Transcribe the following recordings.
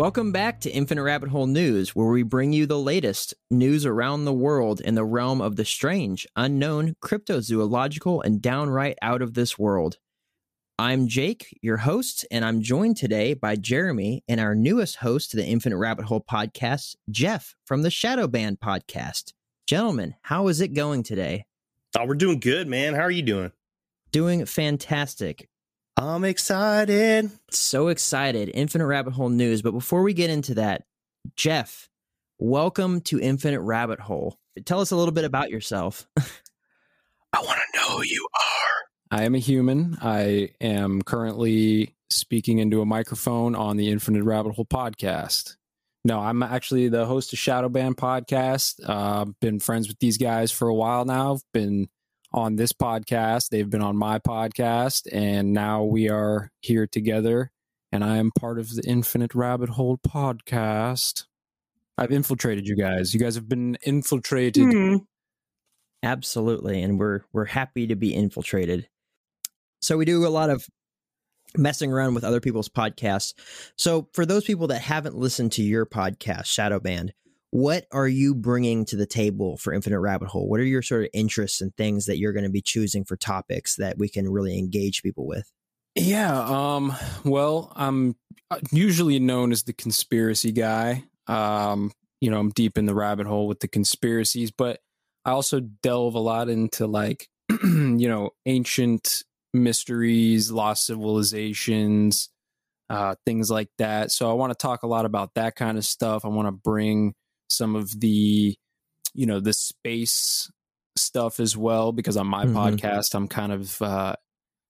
Welcome back to Infinite Rabbit Hole News, where we bring you the latest news around the world in the realm of the strange, unknown, cryptozoological, and downright out of this world. I'm Jake, your host, and I'm joined today by Jeremy and our newest host to the Infinite Rabbit Hole podcast, Jeff from the Shadow Banned podcast. Gentlemen, how is it going today? Oh, we're doing good, man. How are you doing? Doing fantastic. I'm excited. So excited. Infinite Rabbit Hole news. But before we get into that, Jeff, welcome to Infinite Rabbit Hole. Tell us a little bit about yourself. I want to know who you are. I am a human. I am currently speaking into a microphone on the Infinite Rabbit Hole podcast. No, I'm actually the host of Shadow Banned podcast. Uh, been friends with these guys for a while now. I've been on this podcast. They've been on my podcast, and now we are here together. And I am part of the Infinite Rabbit Hole podcast. I've infiltrated you guys. You guys have been infiltrated. Hmm. Absolutely, and we're we're happy to be infiltrated. So we do a lot of messing around with other people's podcasts. So for those people that haven't listened to your podcast, Shadow Banned, what are you bringing to the table for Infinite Rabbit Hole? What are your sort of interests and things that you're going to be choosing for topics that we can really engage people with? Yeah, um, well, I'm usually known as the conspiracy guy. Um, you know, I'm deep in the rabbit hole with the conspiracies, but I also delve a lot into like, you know, ancient mysteries, lost civilizations, uh, things like that. So I want to talk a lot about that kind of stuff. I want to bring some of the, you know, the space stuff as well because on my Mhm. podcast I'm kind of uh,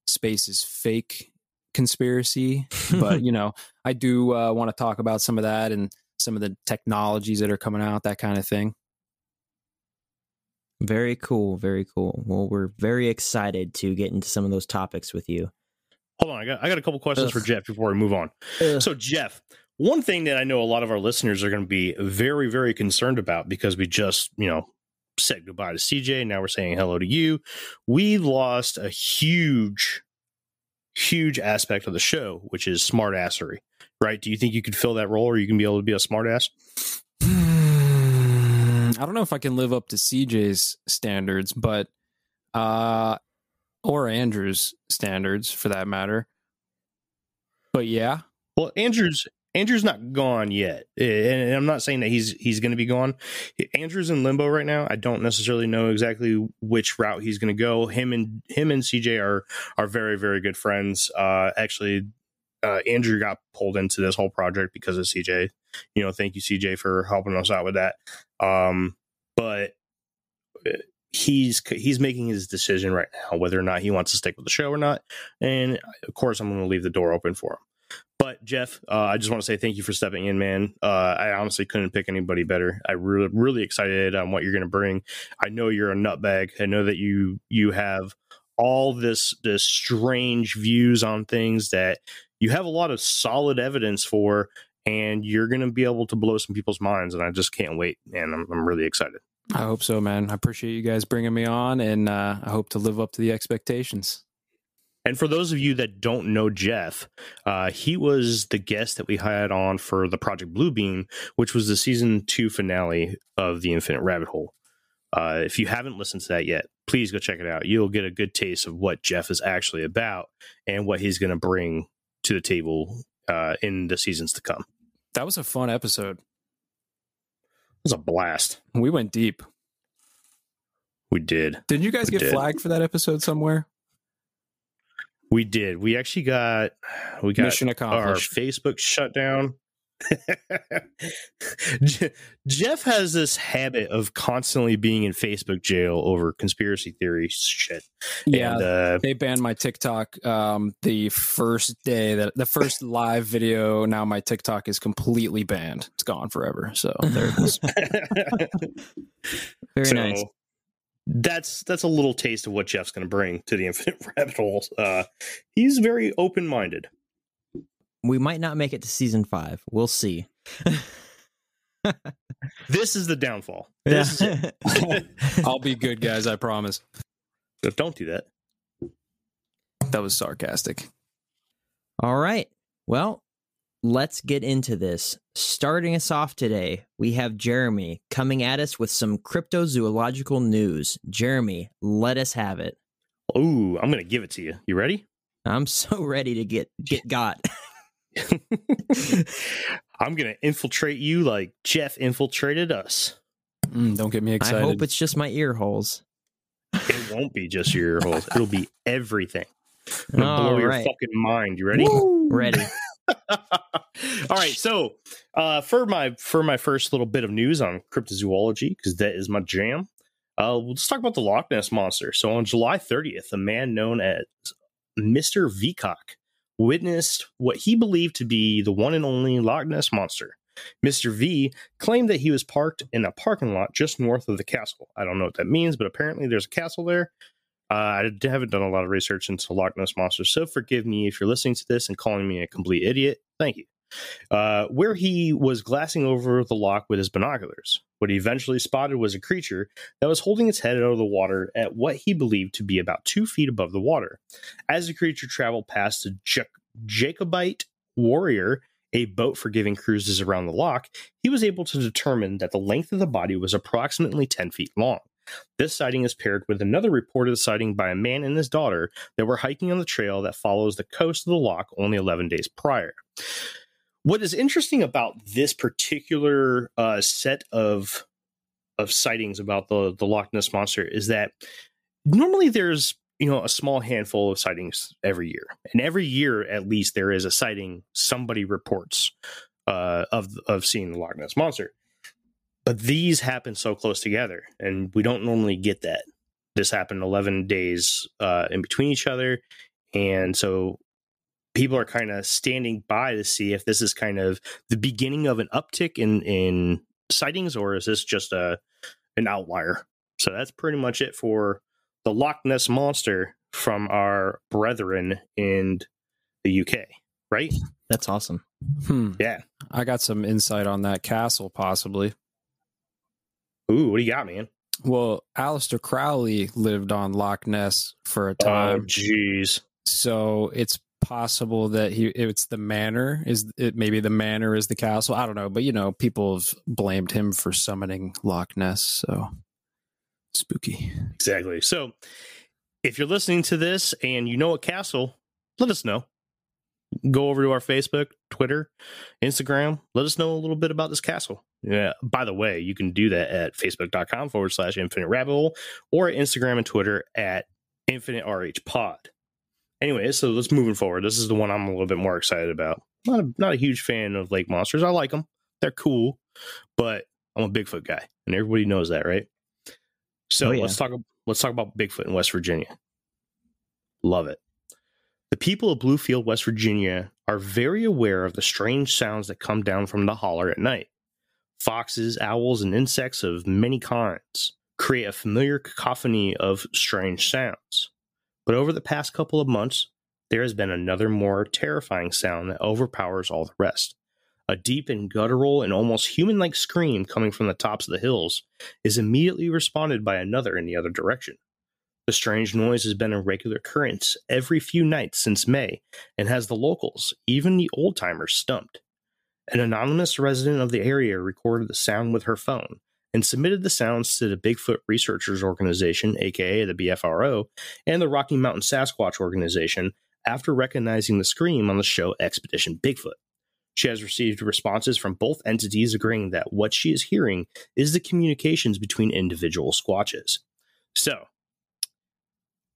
space is fake conspiracy, but you know I do uh, want to talk about some of that and some of the technologies that are coming out, that kind of thing. Very cool, very cool. Well, we're very excited to get into some of those topics with you. Hold on, I got I got a couple questions for Jeff before we move on. So, Jeff, one thing that I know a lot of our listeners are going to be very, very concerned about because we just, you know, said goodbye to CJ. Now we're saying hello to you. We lost a huge, huge aspect of the show, which is smartassery. Right? Do you think you could fill that role, or you can be able to be a smartass? I don't know if I can live up to CJ's standards, but uh or Andrew's standards for that matter. But yeah, Well, Andrew's Andrew's not gone yet, and I'm not saying that he's he's going to be gone. Andrew's in limbo right now. I don't necessarily know exactly which route he's going to go. Him and him and CJ are are very very good friends. Uh, actually, uh, Andrew got pulled into this whole project because of CJ. You know, thank you CJ for helping us out with that. Um, but uh, he's he's making his decision right now whether or not he wants to stick with the show or not. And of course, I'm going to leave the door open for him. But Jeff, uh, I just want to say thank you for stepping in, man. Uh, I honestly couldn't pick anybody better. I really, really excited on what you're going to bring. I know you're a nutbag. I know that you you have all this this strange views on things that you have a lot of solid evidence for, and you're going to be able to blow some people's minds. And I just can't wait, and I'm, I'm really excited. I hope so, man. I appreciate you guys bringing me on, and uh, I hope to live up to the expectations. And for those of you that don't know Jeff, uh, he was the guest that we had on for the Project Bluebeam, which was the season two finale of the Infinite Rabbit Hole. Uh, if you haven't listened to that yet, please go check it out. You'll get a good taste of what Jeff is actually about and what he's going to bring to the table uh, in the seasons to come. That was a fun episode. It was a blast. We went deep. We did. Didn't you guys We get did. flagged for that episode somewhere? We did. We actually got we got Mission our accomplished. Facebook shut down. Je- Jeff has this habit of constantly being in Facebook jail over conspiracy theory shit. Yeah, And, uh, they banned my TikTok um, the first day that the first live video. Now my TikTok is completely banned. It's gone forever. So there it is. Very so nice. That's that's a little taste of what Jeff's going to bring to the Infinite Rabbit Hole. Uh, he's very open minded. We might not make it to season five. We'll see. This is the downfall. This is. I'll be good, guys. I promise. Don't do that. That was sarcastic. All right. Well, let's get into this. Starting us off today, we have Jeremy coming at us with some cryptozoological news. Jeremy, let us have it. Ooh, I'm gonna give it to you. You ready? I'm so ready to get get got. I'm gonna infiltrate you like Jeff infiltrated us. Mm, don't get me excited. I hope it's just my ear holes. It won't be just your ear holes. It'll be everything. I'm blow All your fucking mind. You ready? Ready. All right, so uh, for my for my first little bit of news on cryptozoology, because that is my jam. Uh, we'll just talk about the Loch Ness monster. So on July 30th, a man known as Mr. Veacock witnessed what he believed to be the one and only Loch Ness monster. Mr. V claimed that he was parked in a parking lot just north of the castle. I don't know what that means, but apparently there's a castle there. Uh, I haven't done a lot of research into Loch Ness monster, so forgive me if you're listening to this and calling me a complete idiot. Thank you. Uh, where he was glassing over the loch with his binoculars. What he eventually spotted was a creature that was holding its head out of the water at what he believed to be about two feet above the water. As the creature traveled past a Ja- Jacobite warrior, a boat for giving cruises around the loch, he was able to determine that the length of the body was approximately 10 feet long. This sighting is paired with another reported sighting by a man and his daughter that were hiking on the trail that follows the coast of the loch only 11 days prior. What is interesting about this particular uh, set of of sightings about the the Loch Ness monster is that normally there's you know a small handful of sightings every year, and every year at least there is a sighting somebody reports uh, of of seeing the Loch Ness monster. But these happen so close together, and we don't normally get that. This happened 11 days uh, in between each other, and so people are kind of standing by to see if this is kind of the beginning of an uptick in in sightings, or is this just a an outlier? So that's pretty much it for the Loch Ness monster from our brethren in the UK, right? That's awesome. Hmm. Yeah. I got some insight on that castle, possibly. Ooh, what do you got, man? Well, Aleister Crowley lived on Loch Ness for a Oh, time, jeez. so it's possible that he it's the manor is it maybe the manor is the castle. I don't know, but you know, people have blamed him for summoning Loch Ness, so spooky. Exactly. So, if you're listening to this and you know a castle, let us know. Go over to our Facebook, Twitter, Instagram. Let us know a little bit about this castle. Yeah. By the way, you can do that at facebook.com forward slash infinite rabbit hole or at Instagram and Twitter at infinite RH pod. Anyway, so let's moving forward. This is the one I'm a little bit more excited about. Not a, not a huge fan of lake monsters. I like them. They're cool, but I'm a Bigfoot guy, and everybody knows that, right? So Oh, yeah. let's talk. Let's talk about Bigfoot in West Virginia. Love it. The people of Bluefield, West Virginia, are very aware of the strange sounds that come down from the holler at night. Foxes, owls, and insects of many kinds create a familiar cacophony of strange sounds. But over the past couple of months, there has been another more terrifying sound that overpowers all the rest. A deep and guttural and almost human like scream coming from the tops of the hills is immediately responded by another in the other direction. The strange noise has been a regular occurrence every few nights since May and has the locals, even the old timers, stumped. An anonymous resident of the area recorded the sound with her phone and submitted the sounds to the Bigfoot Researchers Organization, aka the BFRO, and the Rocky Mountain Sasquatch Organization after recognizing the scream on the show Expedition Bigfoot. She has received responses from both entities agreeing that what she is hearing is the communications between individual squatches. So,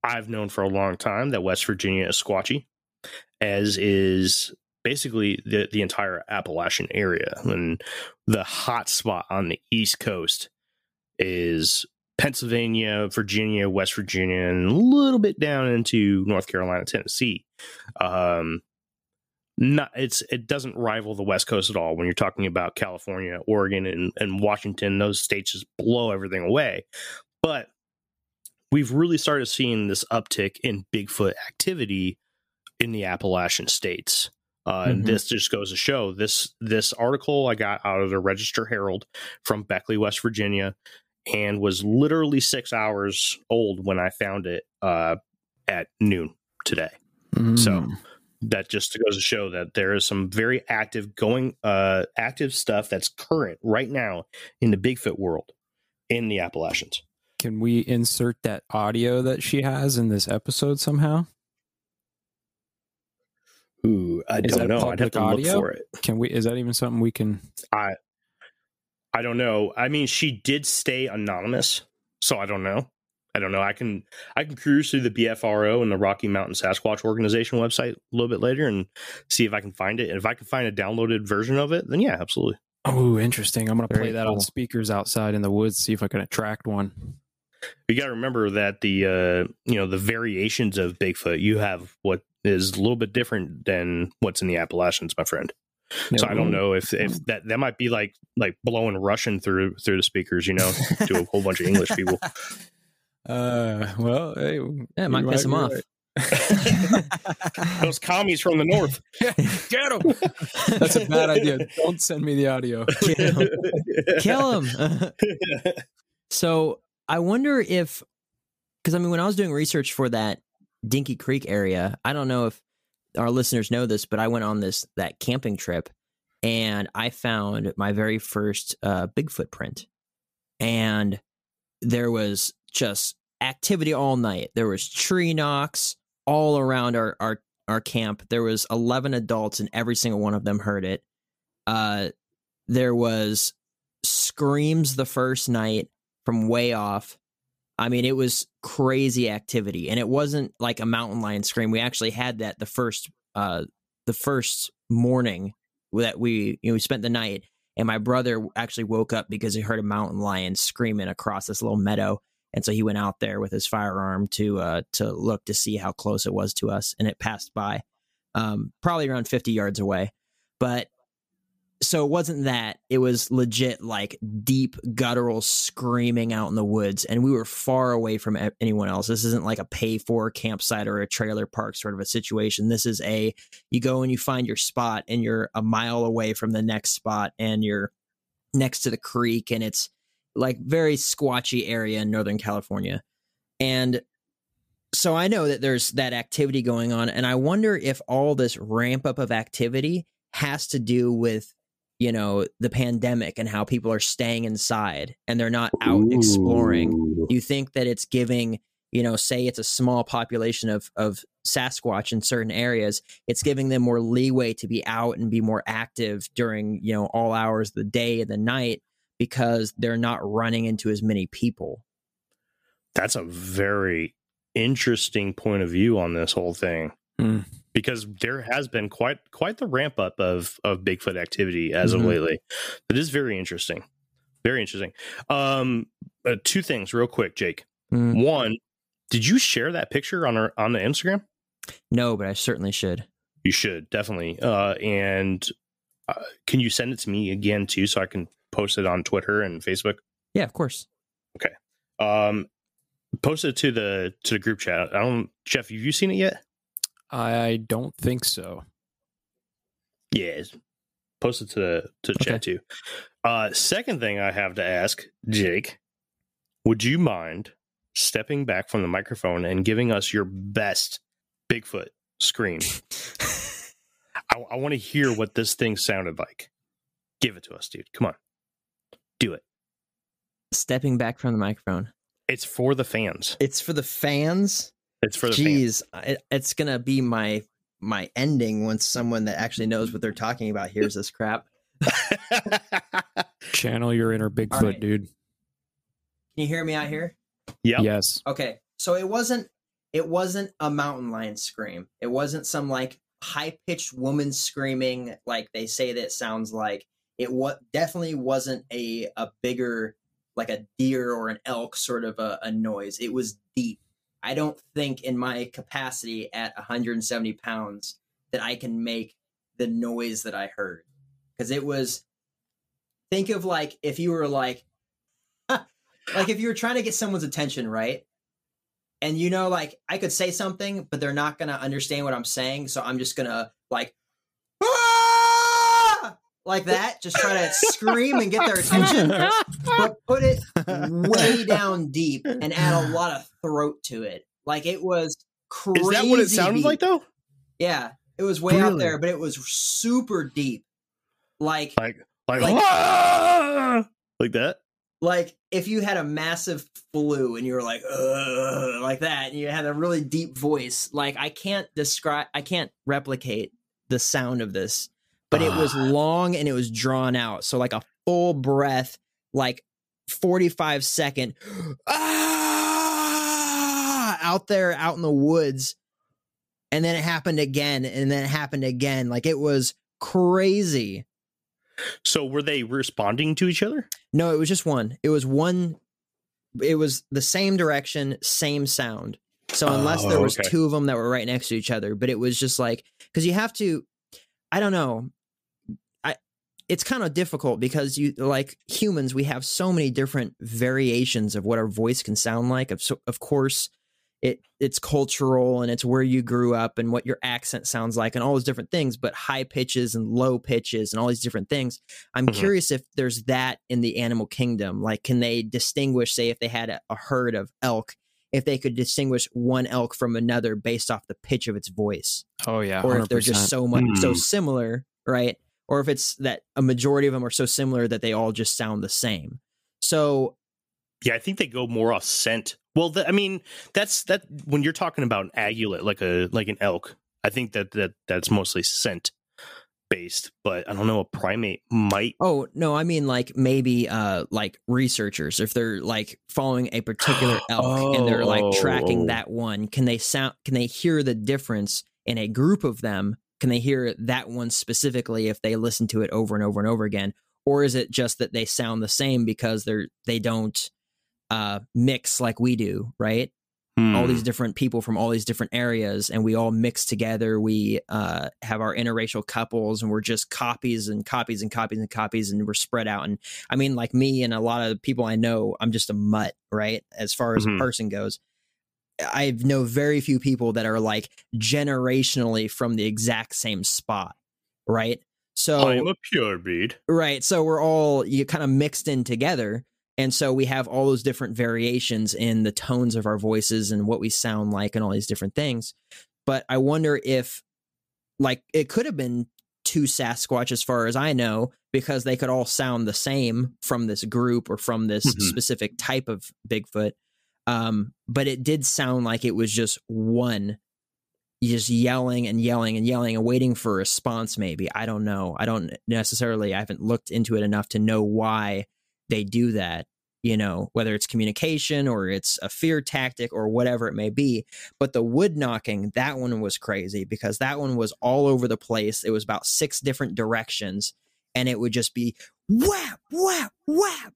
I've known for a long time that West Virginia is squatchy, as is basically the, the entire Appalachian area. And the hot spot on the East Coast is Pennsylvania, Virginia, West Virginia, and a little bit down into North Carolina, Tennessee. Um, not it's it doesn't rival the West Coast at all when you're talking about California, Oregon, and, and Washington. Those states just blow everything away. But we've really started seeing this uptick in Bigfoot activity in the Appalachian states. Uh, And Mhm. this just goes to show this this article I got out of the Register Herald from Beckley, West Virginia, and was literally six hours old when I found it uh, at noon today. So, Mm. that just goes to show that there is some very active going uh active stuff that's current right now in the Bigfoot world in the Appalachians. Can we insert that audio that she has in this episode somehow? Ooh, I Is don't know. I'd have public to audio? look for it. Can we? Is that even something we can? I I don't know. I mean, she did stay anonymous, so I don't know. I don't know. I can I can cruise through the BFRO and the Rocky Mountain Sasquatch Organization website a little bit later and see if I can find it. And if I can find a downloaded version of it, then yeah, absolutely. Oh, interesting. I'm gonna Very play that cool. on speakers outside in the woods. See if I can attract one. You got to remember that the uh, you know the variations of Bigfoot. You have what is a little bit different than what's in the Appalachians, my friend. So I don't know if if that that might be like like blowing Russian through through the speakers, you know, to a whole bunch of English people. Uh, well, hey, Yeah, it might piss them be off. right. Those commies from the north. Get him! That's a bad idea. Don't send me the audio. Kill him. so I wonder if, because I mean, when I was doing research for that Dinky Creek area, I don't know if our listeners know this, but I went on this that camping trip, and I found my very first uh, Bigfoot print, and there was just activity all night. There was tree knocks all around our our our camp. There was eleven adults, and every single one of them heard it. Uh, there was screams the first night from way off. I mean, it was crazy activity, and it wasn't like a mountain lion scream. We actually had that the first, uh, the first morning that we you know we spent the night, and my brother actually woke up because he heard a mountain lion screaming across this little meadow, and so he went out there with his firearm to uh to look to see how close it was to us, and it passed by, um, probably around fifty yards away, but so it wasn't that it was legit like deep guttural screaming out in the woods and we were far away from anyone else. This isn't like a pay for campsite or a trailer park sort of a situation. This is a you go and you find your spot and you're a mile away from the next spot and you're next to the creek and it's like very squatchy area in northern california. And so i know that there's that activity going on and i wonder if all this ramp up of activity has to do with you know the pandemic and how people are staying inside and they're not out exploring you think that it's giving you know say it's a small population of of sasquatch in certain areas it's giving them more leeway to be out and be more active during you know all hours of the day and the night because they're not running into as many people That's a very interesting point of view on this whole thing. Hmm. Because there has been quite quite the ramp up of of Bigfoot activity as Mhm. of lately. It is very interesting. Very interesting. Um uh, two things real quick, Jake. Mm, One, did you share that picture on our on the Instagram? no but i certainly should You should definitely. Uh, and uh, can you send it to me again too, so I can post it on Twitter and Facebook? yeah of course Okay. Um, post it to the to the group chat. I don't, Jeff. Have you seen it yet? I don't think so. Yeah, post it to the to Okay. chat too. Uh, second thing I have to ask, Jake, would you mind stepping back from the microphone and giving us your best Bigfoot scream? I, I want to hear what this thing sounded like. Give it to us, dude. Come on, do it. stepping back from the microphone It's for the fans. it's for the fans It's for the fans. Jeez, it, it's gonna be my my ending once someone that actually knows what they're talking about hears this crap. Channel your inner Bigfoot, right. dude. Can you hear me out here? Yeah. Yes. Okay, so it wasn't it wasn't a mountain lion scream. It wasn't some like high pitched woman screaming like they say that sounds like. It what definitely wasn't a a bigger like a deer or an elk sort of a, a noise. It was deep. I don't think in my capacity at 170 pounds that I can make the noise that I heard because it was. Think of like if you were like, like if you were trying to get someone's attention, right? And you know, like I could say something, but they're not gonna understand what I'm saying, so I'm just gonna like, "Ah!" like that, just try to scream and get their attention, but put it way down deep and add a lot of throat to it. Like it was crazy. Is that what it sounded deep. like though? Yeah, It was way out there, but it was super deep. Like Like like Like- "Ah!" like that. like if you had a massive flu and you were like like that and you had a really deep voice like i can't describe i can't replicate the sound of this but it was long and it was drawn out so like a full breath like 45 second ah, out there out in the woods and then it happened again and then it happened again like it was crazy So were they responding to each other? No, it was just one. It was one. It was the same direction, same sound. So unless there Oh, was okay. two of them that were right next to each other, but it was just like because you have to. I don't know. It's kind of difficult because you like humans. We have so many different variations of what our voice can sound like. Of so, of course, it it's cultural and it's where you grew up and what your accent sounds like and all those different things. But high pitches and low pitches and all these different things. I'm Mhm. curious if there's that in the animal kingdom. Like, can they distinguish, say, if they had a, a herd of elk, if they could distinguish one elk from another based off the pitch of its voice, Oh yeah, or if they're just so much so Hmm. similar, right? Or if it's that a majority of them are so similar that they all just sound the same. So, Yeah, I think they go more off scent. Well, the, I mean, that's that when you're talking about an ungulate, like a like an elk. I think that that that's mostly scent based, but I don't know. A primate might. oh no, I mean like maybe uh like researchers if they're like following a particular elk and they're like tracking Oh. that one, can they sound? Can they hear the difference in a group of them? Can they hear that one specifically if they listen to it over and over and over again, or is it just that they sound the same because they're they don't uh mix like we do, right? all Hmm. these different people from all these different areas and we all mix together we uh, have our interracial couples and we're just copies and copies and copies and copies and we're spread out and i mean like me and a lot of people i know i'm just a mutt right as far as Mhm. a person goes i know very few people that are like generationally from the exact same spot right so I am a pure breed. Right. So we're all you kind of mixed in together. And so we have all those different variations in the tones of our voices and what we sound like and all these different things. But I wonder if like it could have been two Sasquatch as far as I know, because they could all sound the same from this group or from this Mhm. specific type of Bigfoot. Um, but it did sound like it was just one just yelling and yelling and yelling and waiting for a response maybe. I don't know. I don't necessarily i haven't looked into it enough to know why they do that you know whether it's communication or it's a fear tactic or whatever it may be. But the wood knocking that one was crazy because that one was all over the place. It was about six different directions and it would just be whap whap whap.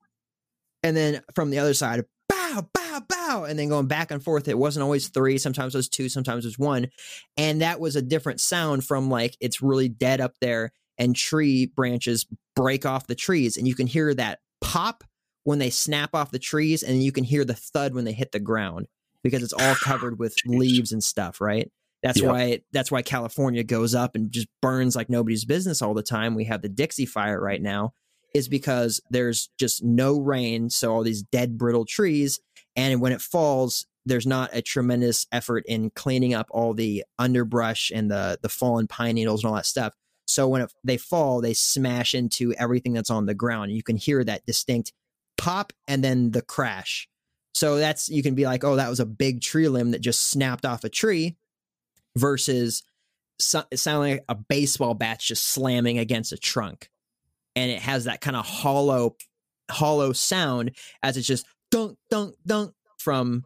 And then from the other side bow bow bow and then going back and forth. It wasn't always three sometimes it was two sometimes it was one. And that was a different sound from like it's really dead up there and tree branches break off the trees. And you can hear that pop when they snap off the trees and you can hear the thud when they hit the ground because it's all covered with leaves and stuff right? That's Yep. why that's why california goes up and just burns like nobody's business all the time. We have the dixie fire right now is because there's just no rain so all these dead brittle trees and when it falls there's not a tremendous effort in cleaning up all the underbrush and the the fallen pine needles and all that stuff. So when it, they fall they smash into everything that's on the ground. You can hear that distinct pop and then the crash. So that's you can be like oh that was a big tree limb that just snapped off a tree versus so, sounding like a baseball bat just slamming against a trunk and it has that kind of hollow hollow sound as it's just dunk dunk dunk from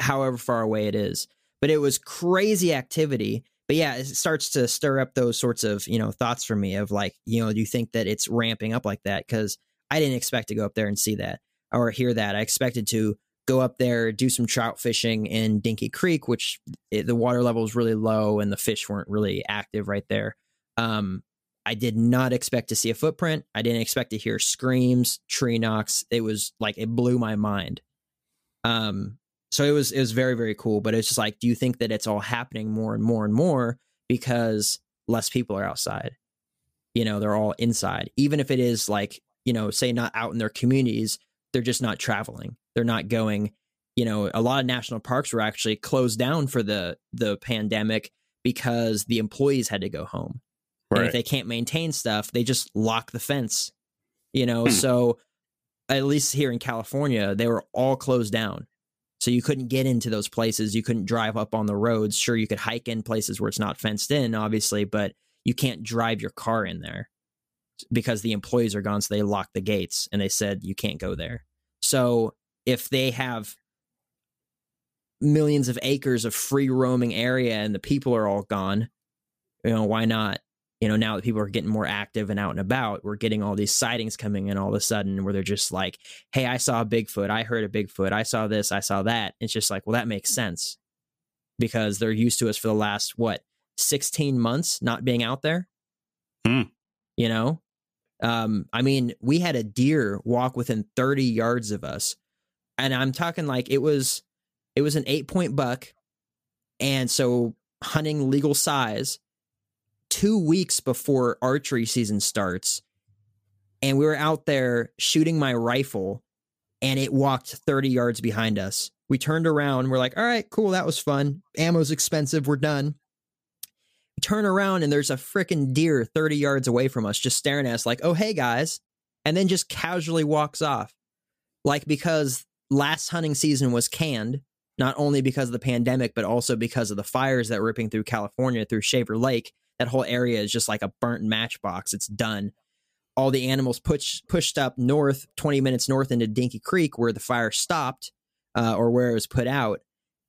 however far away it is. But it was crazy activity. But yeah it starts to stir up those sorts of you know thoughts for me of like you know do you think that it's ramping up like that? Because i didn't expect to go up there and see that or hear that. I expected to go up there do some trout fishing in dinky creek which it, the water level was really low and the fish weren't really active right there. Um I did not expect to see a footprint. I didn't expect to hear screams, tree knocks. It was like it blew my mind. Um, so it was it was very very cool. But it's just like, do you think that it's all happening more and more and more because less people are outside? You know, they're all inside. Even if it is like you know, say not out in their communities, they're just not traveling. They're not going. You know, a lot of national parks were actually closed down for the the pandemic because the employees had to go home. And if they can't maintain stuff, they just lock the fence. You know, Hmm. so at least here in California, they were all closed down. So you couldn't get into those places. You couldn't drive up on the roads. Sure, you could hike in places where it's not fenced in, obviously, but you can't drive your car in there because the employees are gone. So they locked the gates and they said you can't go there. So if they have millions of acres of free roaming area and the people are all gone, you know, why not? You know, now that people are getting more active and out and about, we're getting all these sightings coming in all of a sudden where they're just like, hey, I saw a Bigfoot. I heard a Bigfoot. I saw this. I saw that. It's just like, well, that makes sense because they're used to us for the last, what, 16 months not being out there? Hmm. You know? Um, I mean, we had a deer walk within 30 yards of us. And I'm talking like it was it was an eight point buck. And so hunting legal size two weeks before archery season starts. And we were out there shooting my rifle and it walked 30 yards behind us. We turned around. We're like, all right, cool. That was fun. Ammo's expensive. We're done. We turn around and there's a freaking deer 30 yards away from us, just staring at us like, oh, hey, guys. And then just casually walks off. Like, because last hunting season was canned, not only because of the pandemic, but also because of the fires that were ripping through California through Shaver Lake. That whole area is just like a burnt matchbox. It's done. All the animals push, pushed up north, 20 minutes north into Dinky Creek, where the fire stopped uh, or where it was put out.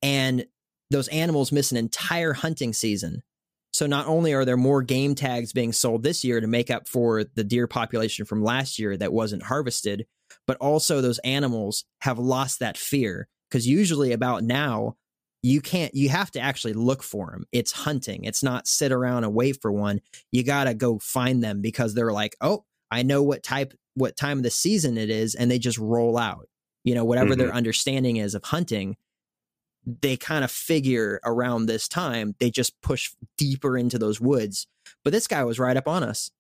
And those animals miss an entire hunting season. So not only are there more game tags being sold this year to make up for the deer population from last year that wasn't harvested, but also those animals have lost that fear because usually about now you can't you have to actually look for them it's hunting. It's not sit around and wait for one. You gotta go find them because they're like oh i know what type what time of the season it is and they just roll out. You know whatever their understanding is of hunting they kind of figure around this time. They just push deeper into those woods. But this guy was right up on us.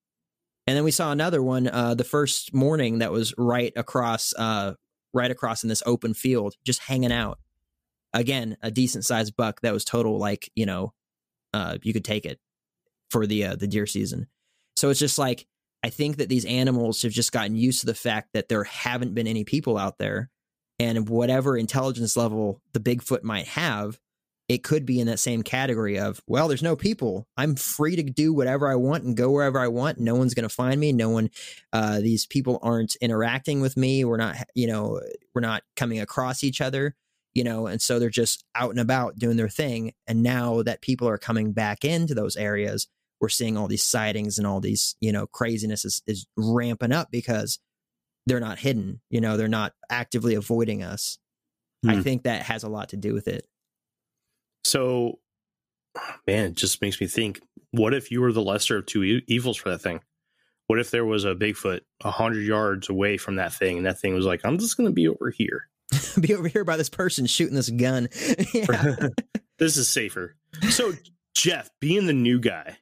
And then we saw another one uh, the first morning that was right across uh, right across in this open field just hanging out again a decent sized buck that was total like you know uh, you could take it for the uh, the deer season. So it's just like i think that these animals have just gotten used to the fact that there haven't been any people out there and whatever intelligence level the bigfoot might have it could be in that same category of well there's no people. I'm free to do whatever i want and go wherever i want. No one's going to find me. No one uh, these people aren't interacting with me. We're not you know we're not coming across each other you know and so they're just out and about doing their thing and now that people are coming back into those areas we're seeing all these sightings and all these you know craziness is, is ramping up because they're not hidden you know they're not actively avoiding us i Hmm. think that has a lot to do with it So, man, it just makes me think what if you were the lesser of two e- evils for that thing? What if there was a Bigfoot a hundred yards away from that thing, and that thing was like, "I'm just going to be over here. be over here by this person shooting this gun yeah. this is safer." So, Jeff, being the new guy,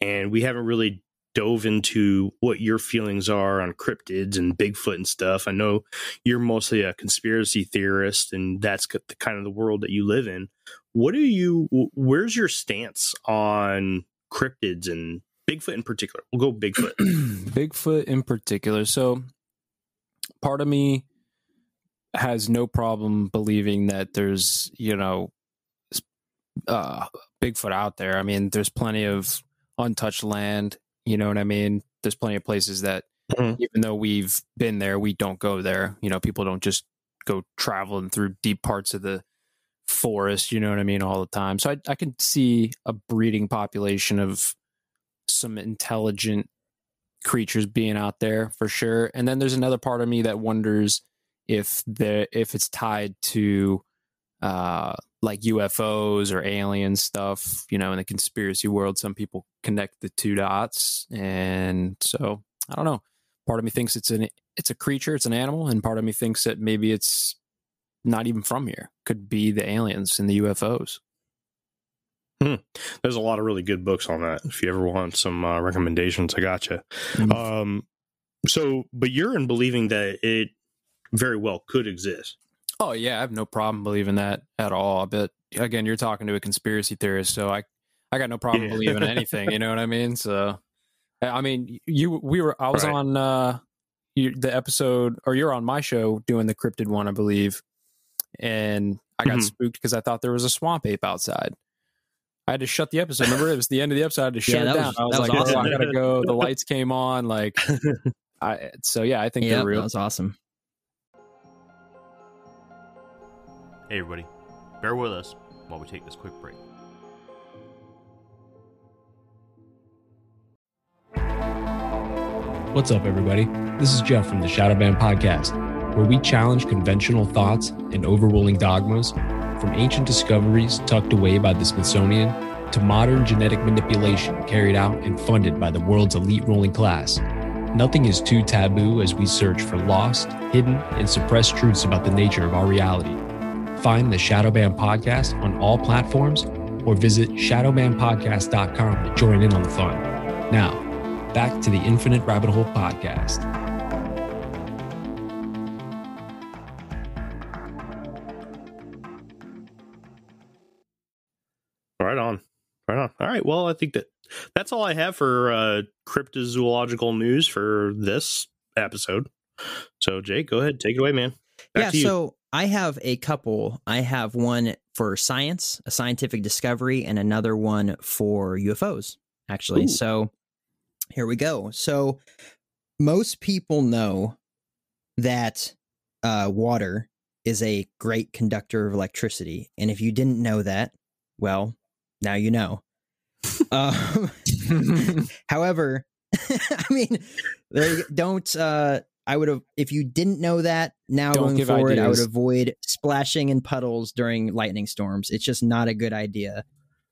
and we haven't really dove into what your feelings are on cryptids and Bigfoot and stuff. I know you're mostly a conspiracy theorist, and that's the kind of the world that you live in. What do you? Where's your stance on cryptids and Bigfoot in particular? We'll go Bigfoot. Bigfoot in particular. So, part of me has no problem believing that there's, you know, uh, Bigfoot out there. I mean, there's plenty of untouched land. You know what I mean? There's plenty of places that, Mhm. even though we've been there, we don't go there. You know, people don't just go traveling through deep parts of the forest. You know what I mean? All the time. So I, I can see a breeding population of some intelligent creatures being out there for sure. And then there's another part of me that wonders if the if it's tied to uh like UFOs or alien stuff, you know, in the conspiracy world, some people connect the two dots. And so I don't know. Part of me thinks it's an it's a creature, it's an animal, and part of me thinks that maybe it's not even from here. Could be the aliens and the UFOs. There's a lot of really good books on that. If you ever want some uh, recommendations, I got you. Mhm. Um, so, but you're in believing that it very well could exist. Oh yeah, I have no problem believing that at all. But again, you're talking to a conspiracy theorist, so I I got no problem Yeah. believing anything. You know what I mean? So, I mean, you we were I was Right. on uh you, the episode, or you're on my show doing the cryptid one, I believe, and I got Mhm. spooked because I thought there was a swamp ape outside. I had to shut the episode. Remember, it was the end of the episode. I had to shut Yeah, it down. was- I was was like, awesome. "Oh, I gotta go." The lights came on. Like, I so yeah, I think Yeah, they're that was awesome. Hey, everybody, bear with us while we take this quick break. What's up, everybody? This is Jeff from the Shadow Banned Podcast, where we challenge conventional thoughts and overruling dogmas from ancient discoveries tucked away by the Smithsonian to modern genetic manipulation carried out and funded by the world's elite ruling class. Nothing is too taboo as we search for lost, hidden, and suppressed truths about the nature of our reality. Find the Shadow Banned Podcast on all platforms or visit shadowbandpodcast.com to join in on the fun. Now, back to the Infinite Rabbit Hole podcast. Right on. Right on. All right. Well, I think that that's all I have for uh, cryptozoological news for this episode. So, Jake, go ahead. Take it away, man. Back yeah, to you. so I have a couple. I have one for science, a scientific discovery, and another one for UFOs, actually. Ooh. So here we go. So most people know that uh, water is a great conductor of electricity. And if you didn't know that, well, now you know. um, However, I mean, go. don't. Uh, I would have if you didn't know that. Now Don't going give forward, I would avoid splashing in puddles during lightning storms. It's just not a good idea.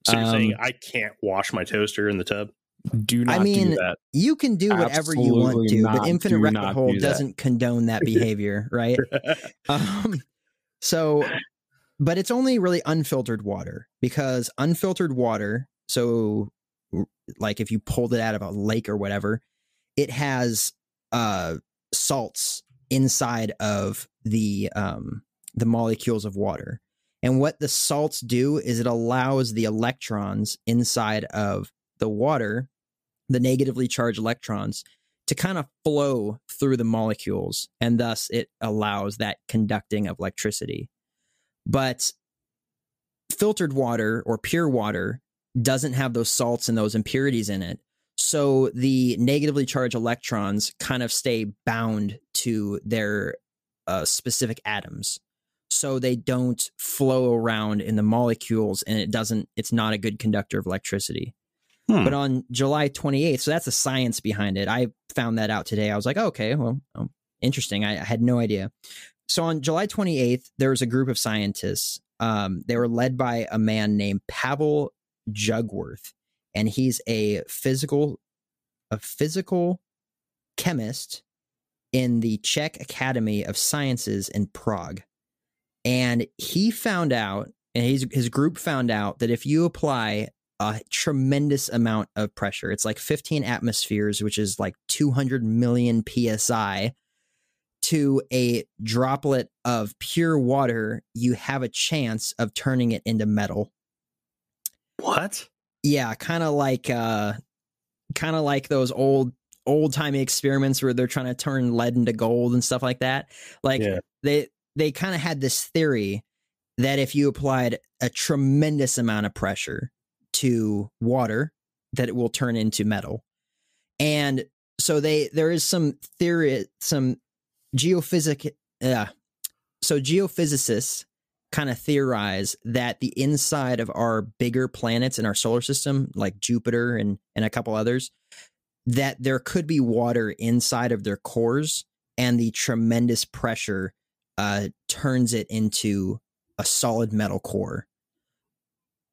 so you're saying um, I can't wash my toaster in the tub? do not I mean, do that. You can do whatever you want to, not. but Infinite Do Rabbit Hole do doesn't condone that behavior, right? um, so, but it's only really unfiltered water because unfiltered water, so like if you pulled it out of a lake or whatever, it has uh salts inside of the um the molecules of water. And what the salts do is it allows the electrons inside of the water, the negatively charged electrons, to kind of flow through the molecules, and thus it allows that conducting of electricity. But filtered water or pure water doesn't have those salts and those impurities in it. So the negatively charged electrons kind of stay bound to their uh, specific atoms. So they don't flow around in the molecules and it doesn't, it's not a good conductor of electricity. Hmm. But on July 28th, so that's the science behind it. I found that out today. I was like, okay, well, oh, interesting. I, I had no idea. So on July 28th, there was a group of scientists. Um, they were led by a man named Pavel Jungwirth, and he's a physical, a physical chemist in the Czech Academy of Sciences in Prague. And he found out, and his his group found out that if you apply a tremendous amount of pressure. It's like 15 atmospheres, which is like 200 million psi, to a droplet of pure water, you have a chance of turning it into metal. what? Yeah, kind of like uh kind of like those old old timey experiments where they're trying to turn lead into gold and stuff like that. Like Yeah. they they kind of had this theory that if you applied a tremendous amount of pressure to water that it will turn into metal. And so they there is some theory some geophysic uh, so geophysicists kind of theorize that the inside of our bigger planets in our solar system like Jupiter and and a couple others that there could be water inside of their cores and the tremendous pressure uh, turns it into a solid metal core.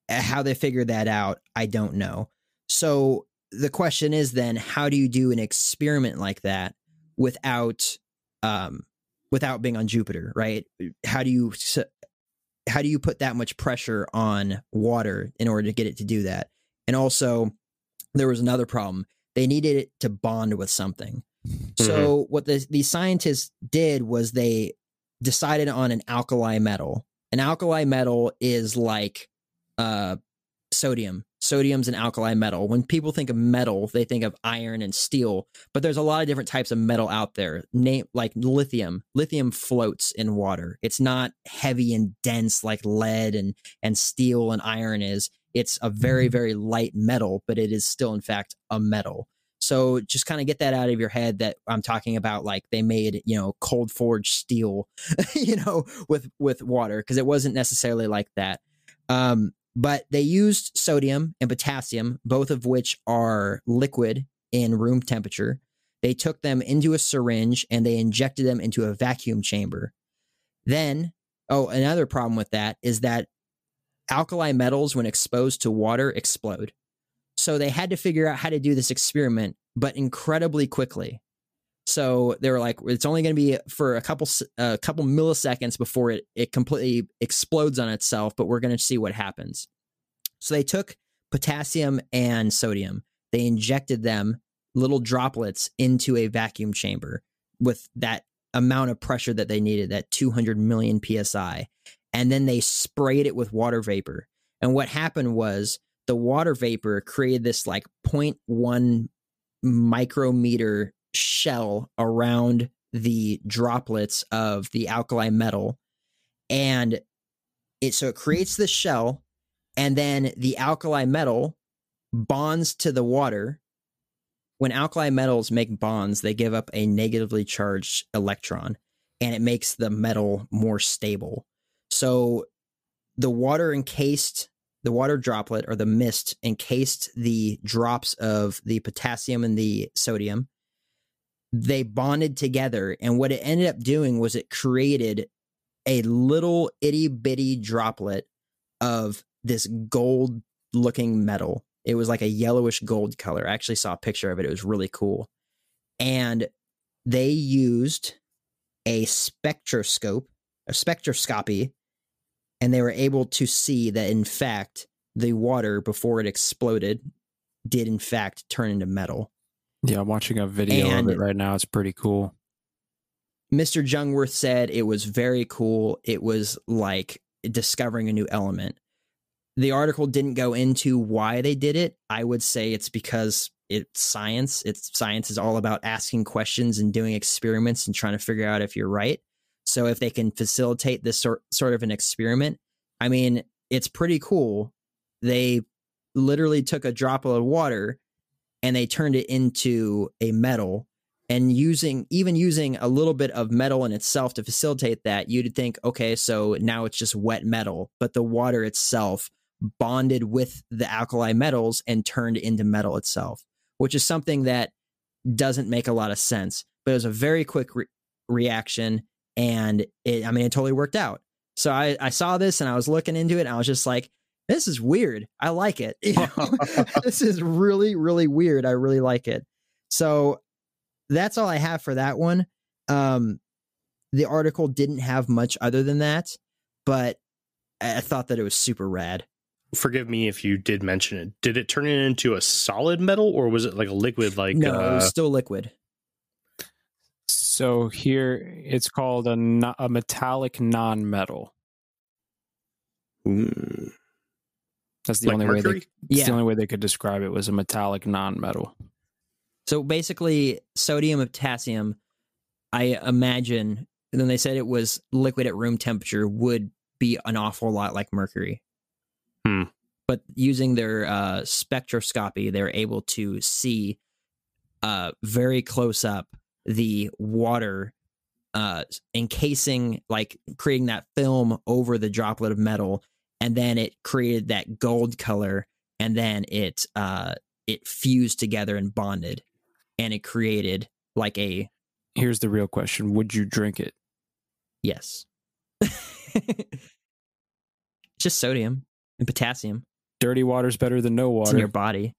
Uh, How they figured that out, I don't know. So the question is then, how do you do an experiment like that without, um, without being on Jupiter, right? How do you, how do you put that much pressure on water in order to get it to do that? And also, there was another problem. They needed it to bond with something. So what the these scientists did was they decided on an alkali metal. An alkali metal is like uh, sodium, sodium's an alkali metal. When people think of metal, they think of iron and steel, but there's a lot of different types of metal out there. Name like lithium. Lithium floats in water. It's not heavy and dense like lead and and steel and iron is. It's a very very light metal, but it is still in fact a metal. So just kind of get that out of your head that I'm talking about like they made, you know, cold forged steel, you know, with with water because it wasn't necessarily like that. Um but they used sodium and potassium, both of which are liquid in room temperature. They took them into a syringe and they injected them into a vacuum chamber. Then, oh, another problem with that is that alkali metals, when exposed to water, explode. So they had to figure out how to do this experiment, but incredibly quickly. So they were like, it's only going to be for a couple a couple milliseconds before it it completely explodes on itself, but we're going to see what happens. So they took potassium and sodium. They injected them little droplets into a vacuum chamber with that amount of pressure that they needed, that 200 million psi, and then they sprayed it with water vapor. And what happened was the water vapor created this like 0.1 micrometer shell around the droplets of the alkali metal and it so it creates this shell and then the alkali metal bonds to the water. When alkali metals make bonds they give up a negatively charged electron and it makes the metal more stable. So the water encased the water droplet or the mist encased the drops of the potassium and the sodium they bonded together and what it ended up doing was it created a little itty bitty droplet of this gold looking metal. It was like a yellowish gold color. I actually saw a picture of it. It was really cool. And they used a spectroscope a spectroscopy and they were able to see that in fact the water before it exploded did in fact turn into metal Yeah, I'm watching a video And- of it right now. It's pretty cool. Mr. Jungwirth said it was very cool. It was like discovering a new element. The article didn't go into why they did it. I would say it's because it's science. It's science is all about asking questions and doing experiments and trying to figure out if you're right. So if they can facilitate this sort sort of an experiment, I mean, it's pretty cool. They literally took a drop of water and they turned it into a metal. And using even using a little bit of metal in itself to facilitate that you'd think okay so now it's just wet metal but the water itself bonded with the alkali metals and turned into metal itself which is something that doesn't make a lot of sense but it was a very quick re- reaction and it i mean it totally worked out. So I, I saw this and i was looking into it and i was just like this is weird i like it You know? this is really really weird i really like it so that's all I have for that one. Um, the article didn't have much other than that, but I I thought that it was super rad. Forgive me if you did mention it. Did it turn it into a solid metal or was it like a liquid like no, it uh, was still liquid. So here it's called a, a metallic non-metal. mm, That's the like only way they Yeah. the only way they could describe it was a metallic non-metal. So basically, sodium and potassium, I imagine, then they said it was liquid at room temperature, would be an awful lot like mercury. Hmm. But using their uh, spectroscopy, they're able to see uh, very close up the water uh, encasing, like creating that film over the droplet of metal, and then it created that gold color, and then it uh, it fused together and bonded and it created like a Here's the real question: Would you drink it? yes. Just sodium and potassium. Dirty water's better than no it's in your body.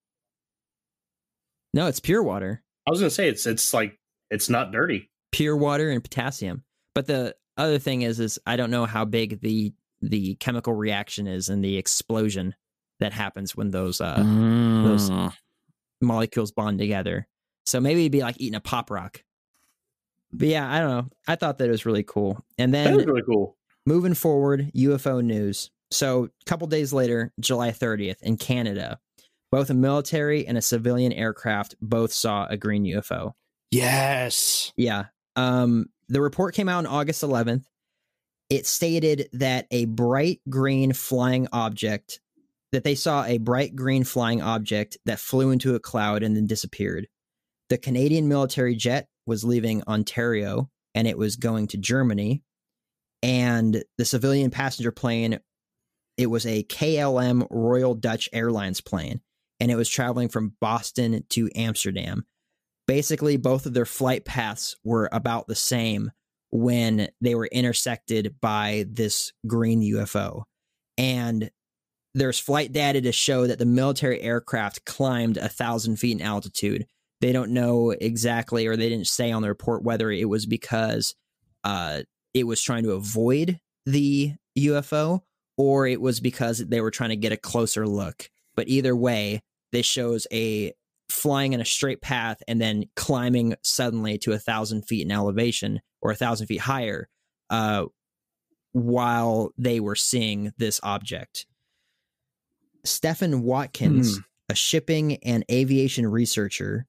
No it's pure water. I was gonna say it's it's like it's not dirty. pure water and potassium. But the other thing is is i don't know how big the the chemical reaction is and the explosion that happens when those uh those- Mm. molecules bond together. So maybe it'd be like eating a pop rock. But yeah, I don't know. I thought that it was really cool. And That was then really cool. moving forward, UFO news. So a couple days later, July 30th in Canada, Both a military and a civilian aircraft both saw a green UFO. Yes. Yeah. Um, the report came out on August 11th. It stated that a bright green flying object, that they saw a bright green flying object that flew into a cloud and then disappeared. The Canadian military jet was leaving Ontario and it was going to Germany. And the civilian passenger plane, it was a KLM Royal Dutch Airlines plane, and it was traveling from Boston to Amsterdam basically both of their flight paths were about the same when they were intersected by this green UFO. And there's flight data to show that the military aircraft climbed a thousand feet in altitude. They don't know exactly, or they didn't say on the report whether it was because uh, it was trying to avoid the UFO or it was because they were trying to get a closer look. But either way, this shows a flying in a straight path and then climbing suddenly to a thousand feet in elevation or a thousand feet higher uh, while they were seeing this object. Stephen Watkins, Hmm. a shipping and aviation researcher,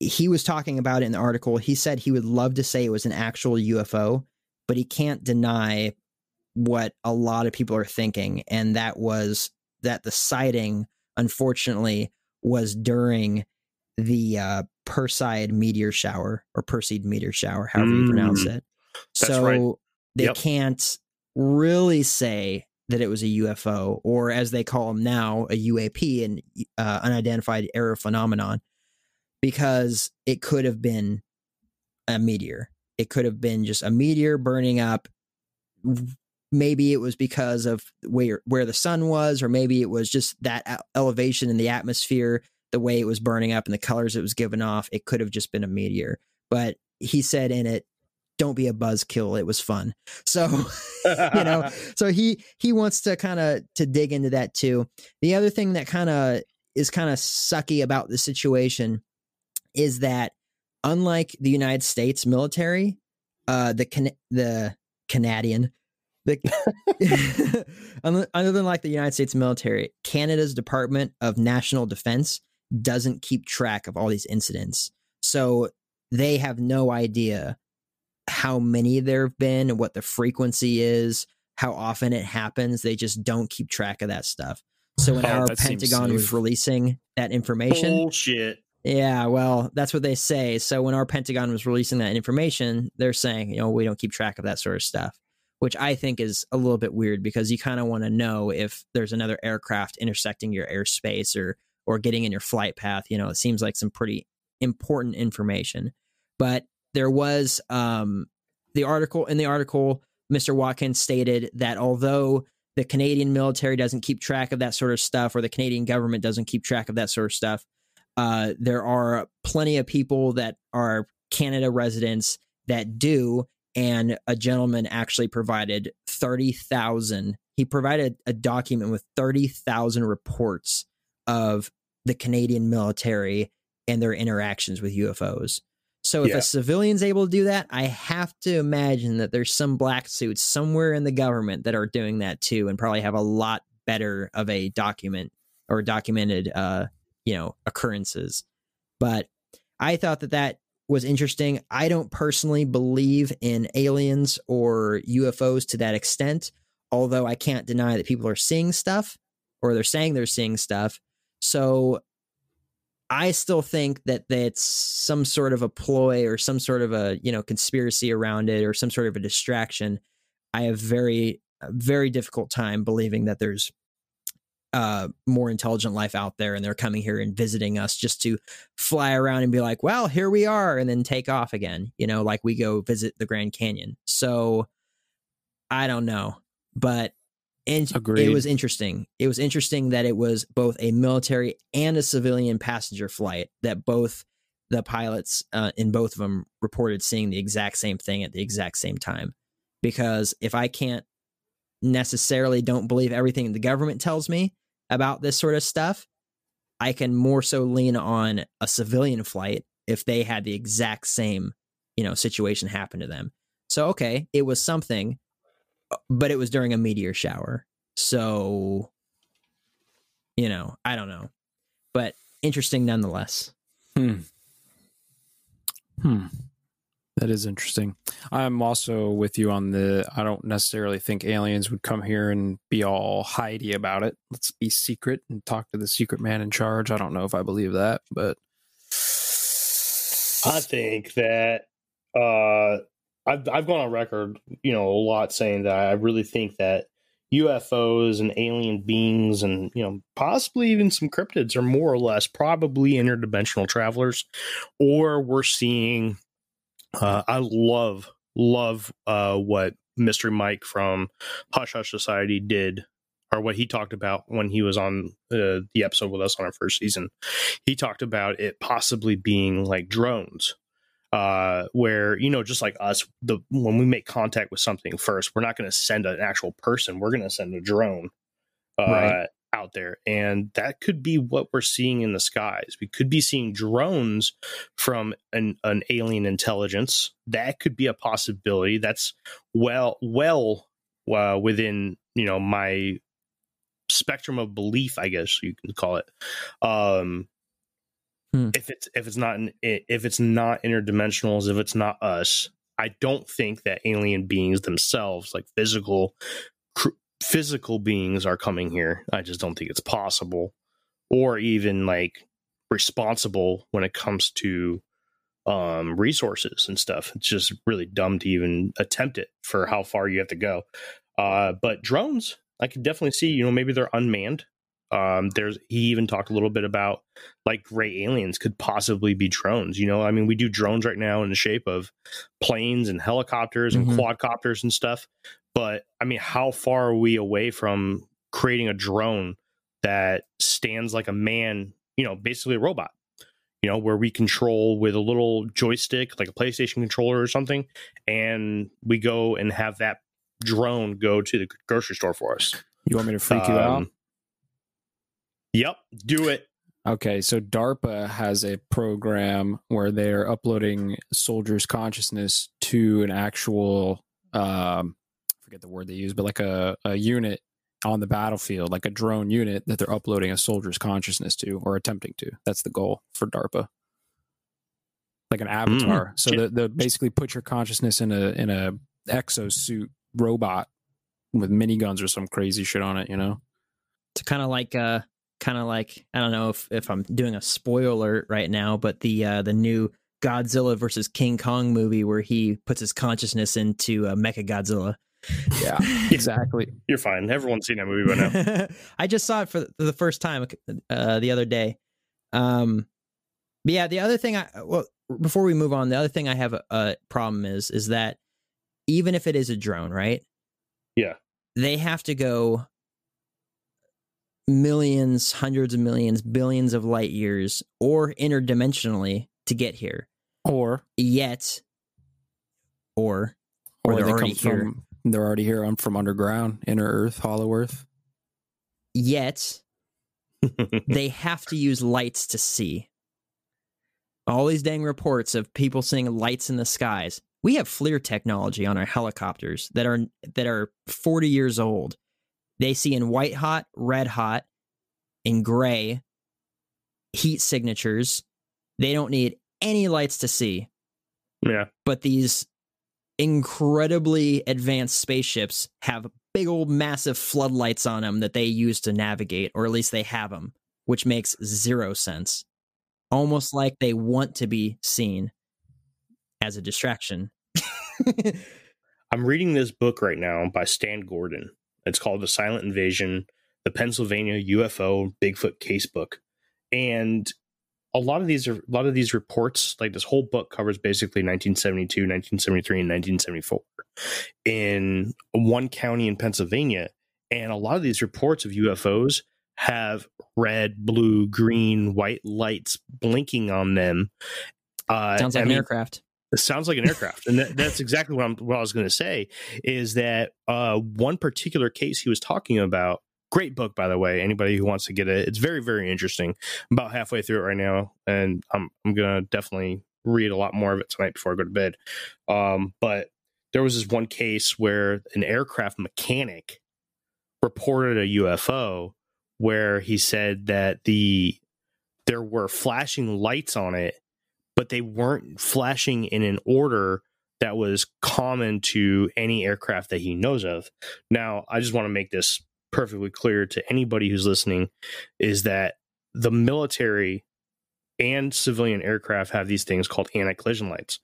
he was talking about it in the article. He said he would love to say it was an actual UFO, but he can't deny what a lot of people are thinking, and that was that the sighting, unfortunately, was during the uh, Perseid meteor shower or Perseid meteor shower, however you pronounce Mm. it. That's so right. they Yep. can't really say that it was a UFO, or as they call them now, a UAP, an uh, unidentified aerial phenomenon, because it could have been a meteor. It could have been just a meteor burning up. Maybe it was because of where where the sun was, or maybe it was just that elevation in the atmosphere, the way it was burning up, and the colors it was giving off. It could have just been a meteor. But he said in it, "Don't be a buzzkill. It was fun." So you know so he he wants to kind of to dig into that too the other thing that kind of is kind of sucky about the situation is that unlike the united states military uh the Can- the canadian the other other than like the united states military canada's department of national defense doesn't keep track of all these incidents so they have no idea how many there have been and what the frequency is, how often it happens. They just don't keep track of that stuff. So when Oh, our Pentagon was releasing that information, Bullshit. yeah, well, that's what they say. So when our Pentagon was releasing that information, they're saying, you know, we don't keep track of that sort of stuff, which I think is a little bit weird because you kind of want to know if there's another aircraft intersecting your airspace or or getting in your flight path. You know, it seems like some pretty important information. But there was um the article in the article, Mr. Watkins stated that although the Canadian military doesn't keep track of that sort of stuff, or the Canadian government doesn't keep track of that sort of stuff, uh, there are plenty of people that are Canada residents that do. And a gentleman actually provided 30,000. He provided a document with 30,000 reports of the Canadian military and their interactions with UFOs. So if Yeah. a civilian's able to do that, I have to imagine that there's some black suits somewhere in the government that are doing that too, and probably have a lot better of a document or documented, uh, you know, occurrences. But I thought that that was interesting. I don't personally believe in aliens or UFOs to that extent, although I can't deny that people are seeing stuff or they're saying they're seeing stuff. So I still think that that's some sort of a ploy or some sort of a you know conspiracy around it or some sort of a distraction. I have very very difficult time believing that there's uh, more intelligent life out there and they're coming here and visiting us just to fly around and be like, well, here we are, and then take off again. You know, like we go visit the Grand Canyon. So I don't know, but and it was interesting. It was interesting that it was both a military and a civilian passenger flight. That both the pilots uh, in both of them reported seeing the exact same thing at the exact same time. Because if I can't necessarily don't believe everything the government tells me about this sort of stuff, I can more so lean on a civilian flight if they had the exact same, you know, situation happen to them. So okay, it was something, but it was during a meteor shower. So, you know, I don't know. but interesting nonetheless. Hmm. Hmm. That is interesting. I'm also with you on the. I don't necessarily think aliens would come here and be all hidey about it. Let's be secret and talk to the secret man in charge. I don't know if I believe that, but I think that uh, I've I've gone on record, you know, a lot saying that I really think that UFOs and alien beings and you know possibly even some cryptids are more or less probably interdimensional travelers, or we're seeing uh, I love love uh, what Mystery Mike from Hush Hush Society did, or what he talked about when he was on uh, the episode with us on our first season. He talked about it possibly being like drones. Uh, where you know, just like us, the when we make contact with something first, we're not going to send an actual person; we're going to send a drone. Uh, right out there. And that could be what we're seeing in the skies. We could be seeing drones from an, an alien intelligence. That could be a possibility. That's well, well uh, within, you know, my spectrum of belief, I guess you can call it. Um, hmm. If it's if it's not if it's not interdimensionals, if it's not us, I don't think that alien beings themselves, like physical physical beings are coming here. I just don't think it's possible or even like responsible when it comes to um resources and stuff. It's just really dumb to even attempt it for how far you have to go. Uh but drones, I could definitely see, you know, maybe they're unmanned. Um there's he even talked a little bit about like gray aliens could possibly be drones. You know, I mean we do drones right now in the shape of planes and helicopters and mm-hmm. quadcopters and stuff. But I mean, how far are we away from creating a drone that stands like a man, you know, basically a robot, you know, where we control with a little joystick, like a PlayStation controller or something, and we go and have that drone go to the grocery store for us. You want me to freak um, you out? Yep, do it. Okay, so DARPA has a program where they're uploading soldiers' consciousness to an actual um, forget the word they use, but like a, a unit on the battlefield, like a drone unit that they're uploading a soldier's consciousness to or attempting to. That's the goal for DARPA. Like an avatar. Mm. So the, the basically put your consciousness in a in a exosuit robot with miniguns or some crazy shit on it, you know? It's kind of like uh kind of like I don't know if if I'm doing a spoiler right now, but the uh the new Godzilla versus King Kong movie where he puts his consciousness into uh, Mecha Godzilla. Yeah, exactly. You're fine. Everyone's seen that movie by now. I just saw it for the first time uh, the other day. Um, but yeah, the other thing I well before we move on, the other thing I have a, a problem is is that even if it is a drone, right? Yeah, they have to go millions, hundreds of millions, billions of light years, or interdimensionally to get here. Or yet, or or, or they come here. from they're already here. I'm from underground, inner Earth, Hollow Earth. Yet they have to use lights to see. All these dang reports of people seeing lights in the skies. We have FLIR technology on our helicopters that are that are 40 years old. They see in white hot, red hot, in gray, heat signatures. They don't need any lights to see. Yeah. But these incredibly advanced spaceships have big old massive floodlights on them that they use to navigate, or at least they have them, which makes zero sense. Almost like they want to be seen as a distraction. I'm reading this book right now by Stan Gordon. It's called The Silent Invasion, the Pennsylvania UFO Bigfoot Casebook. And a lot of these are a lot of these reports like this whole book covers basically 1972 1973 and 1974 in one county in pennsylvania. And a lot of these reports of ufos have red blue green white lights blinking on them. Uh, sounds like I an aircraft it sounds like an aircraft and that, that's exactly what, I'm, what i was going to say is that uh, one particular case he was talking about Great book, by the way. Anybody who wants to get it, it's very, very interesting. I'm about halfway through it right now, and I'm I'm gonna definitely read a lot more of it tonight before I go to bed. Um, but there was this one case where an aircraft mechanic reported a UFO where he said that the there were flashing lights on it, but they weren't flashing in an order that was common to any aircraft that he knows of. Now, I just want to make this perfectly clear to anybody who's listening is that the military and civilian aircraft have these things called anti-collision lights.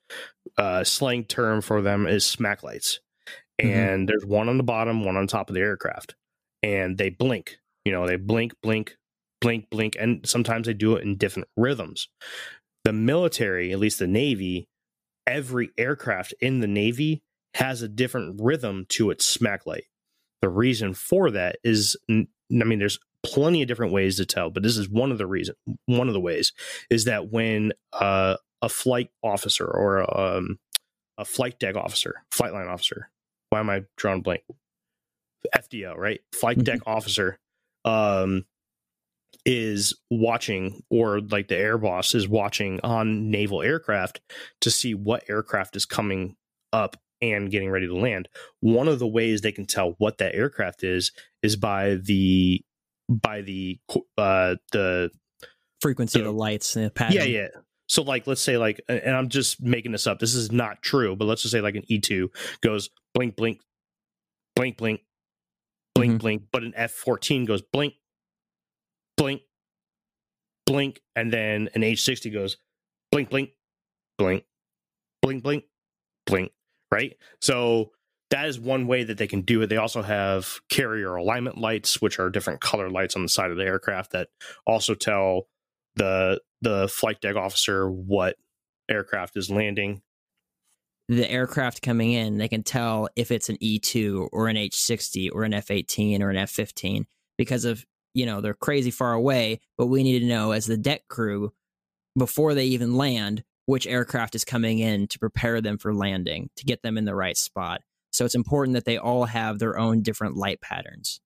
Uh, slang term for them is smack lights, Mhm. and there's one on the bottom, one on top of the aircraft, and they blink. You know, they blink, blink, blink, blink, and sometimes they do it in different rhythms. The military, at least the Navy, every aircraft in the Navy has a different rhythm to its smack light. The reason for that is, I mean, there's plenty of different ways to tell, but this is one of the reason. One of the ways is that when uh, a flight officer or um, a flight deck officer, flight line officer, why am I drawing blank? FDO, right? Flight deck officer, um, is watching, or like the air boss is watching on naval aircraft to see what aircraft is coming up and getting ready to land. One of the ways they can tell what that aircraft is is by the by the uh the Frequency of the lights and the pattern. yeah yeah so like let's say like and i'm just making this up this is not true but let's just say like an e2 goes blink blink blink blink blink Mhm. blink but an f14 goes blink blink blink and then an h60 goes blink blink blink blink blink blink right? So that is one way that they can do it. They also have carrier alignment lights which are different color lights on the side of the aircraft that also tell the the flight deck officer what aircraft is landing. The aircraft coming in, they can tell if it's an E2 or an H60 or an F18 or an F15 because of, you know, they're crazy far away. But we need to know as the deck crew, before they even land, which aircraft is coming in to prepare them for landing, to get them in the right spot. So it's important that they all have their own different light patterns.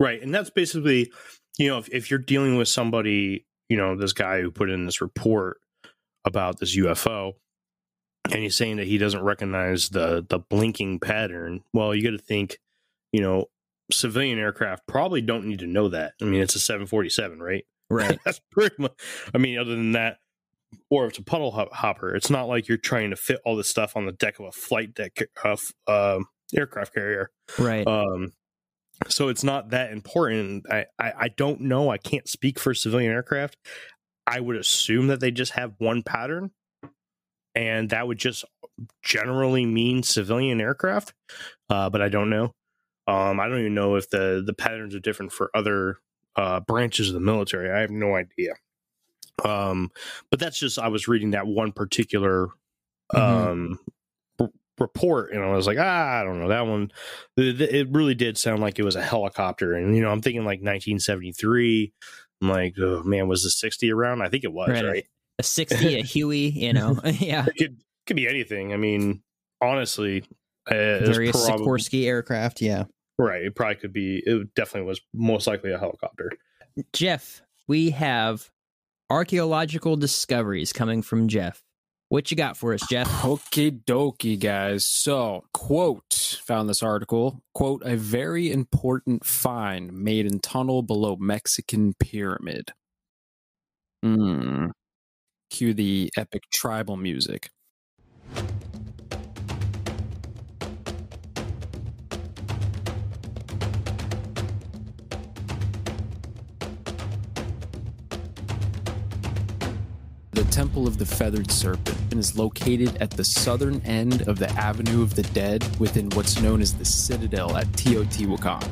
right and that's basically you know if, if you're dealing with somebody you know this guy who put in this report about this ufo and he's saying that he doesn't recognize the the blinking pattern well you got to think you know civilian aircraft probably don't need to know that. I mean it's a 747 right? Right. that's pretty much i mean other than that or if it's a puddle hop- hopper it's not like you're trying to fit all this stuff on the deck of a flight deck uh, um, aircraft carrier. Right. um so it's not that important. I, I i don't know. I can't speak for civilian aircraft. I would assume that they just have one pattern and that would just generally mean civilian aircraft uh but i don't know um i don't even know if the the patterns are different for other uh branches of the military i have no idea um but that's just i was reading that one particular Mhm. um r- report and i was like ah i don't know that one th- th- it really did sound like it was a helicopter and you know i'm thinking like 1973 i'm like oh man was the 60 around i think it was Right. right, a 60, a Huey, you know. yeah. it could could be anything i mean honestly uh, Various probably- Sikorsky aircraft. Yeah. Right it probably could be it definitely was most likely a helicopter Jeff, we have archaeological discoveries coming from Jeff. What you got for us, Jeff? Okie dokie, guys. So, quote, found this article, quote, a very important find made in tunnel below Mexican pyramid. Hmm. Cue the epic tribal music. Temple of the Feathered Serpent and is located at the southern end of the Avenue of the Dead within what's known as the Citadel at Teotihuacan.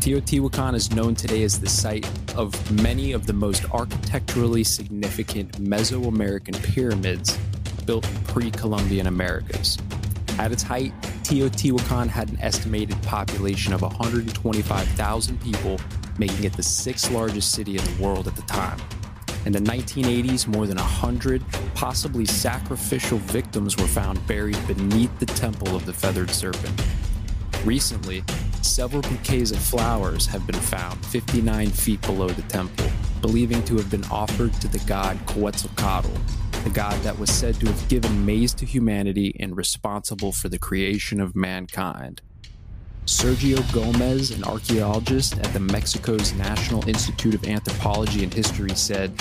Teotihuacan is known today as the site of many of the most architecturally significant Mesoamerican pyramids built in pre Columbian Americas. At its height, Teotihuacan had an estimated population of 125,000 people, making it the sixth largest city in the world at the time. In the 1980s, more than 100 possibly sacrificial victims were found buried beneath the temple of the feathered serpent. Recently, several bouquets of flowers have been found 59 feet below the temple, believing to have been offered to the god Quetzalcoatl, the god that was said to have given maize to humanity and responsible for the creation of mankind. Sergio Gomez, an archaeologist at the Mexico's National Institute of Anthropology and History, said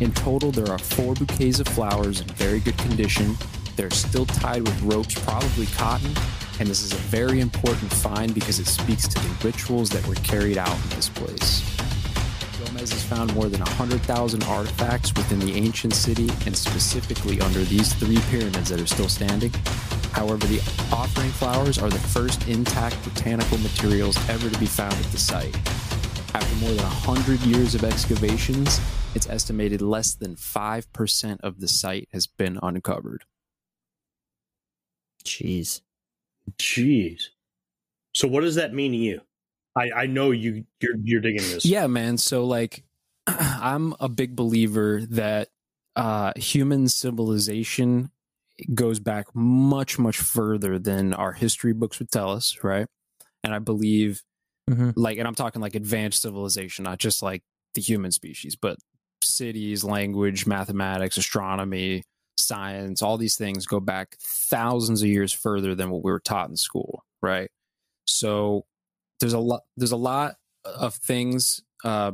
In total, there are four bouquets of flowers in very good condition. They're still tied with ropes, probably cotton, and this is a very important find because it speaks to the rituals that were carried out in this place. Gomez has found more than 100,000 artifacts within the ancient city and specifically under these three pyramids that are still standing. However, the offering flowers are the first intact botanical materials ever to be found at the site. After more than 100 years of excavations, it's estimated less than 5% of the site has been uncovered. Jeez. Jeez. So what does that mean to you? I, I know you you're you're digging this. Yeah, man. So like I'm a big believer that uh human civilization goes back much much further than our history books would tell us, right? And I believe Mhm. like and I'm talking like advanced civilization, not just like the human species, but cities, language, mathematics, astronomy, science, all these things go back thousands of years further than what we were taught in school, right? So there's a lot there's a lot of things uh,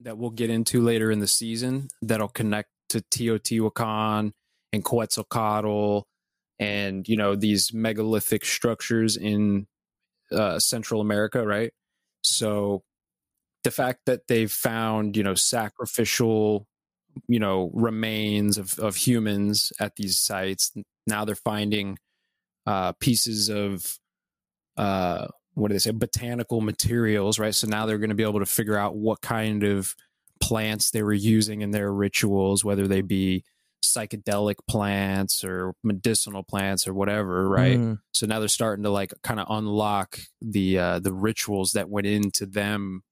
that we'll get into later in the season that'll connect to Teotihuacan and Quetzalcoatl and you know these megalithic structures in uh, Central America, right? So the fact that they've found you know sacrificial you know remains of of humans at these sites now they're finding uh pieces of uh what do they say botanical materials right? So now they're going to be able to figure out what kind of plants they were using in their rituals whether they be psychedelic plants or medicinal plants or whatever right? Mm. so now they're starting to like kind of unlock the uh the rituals that went into them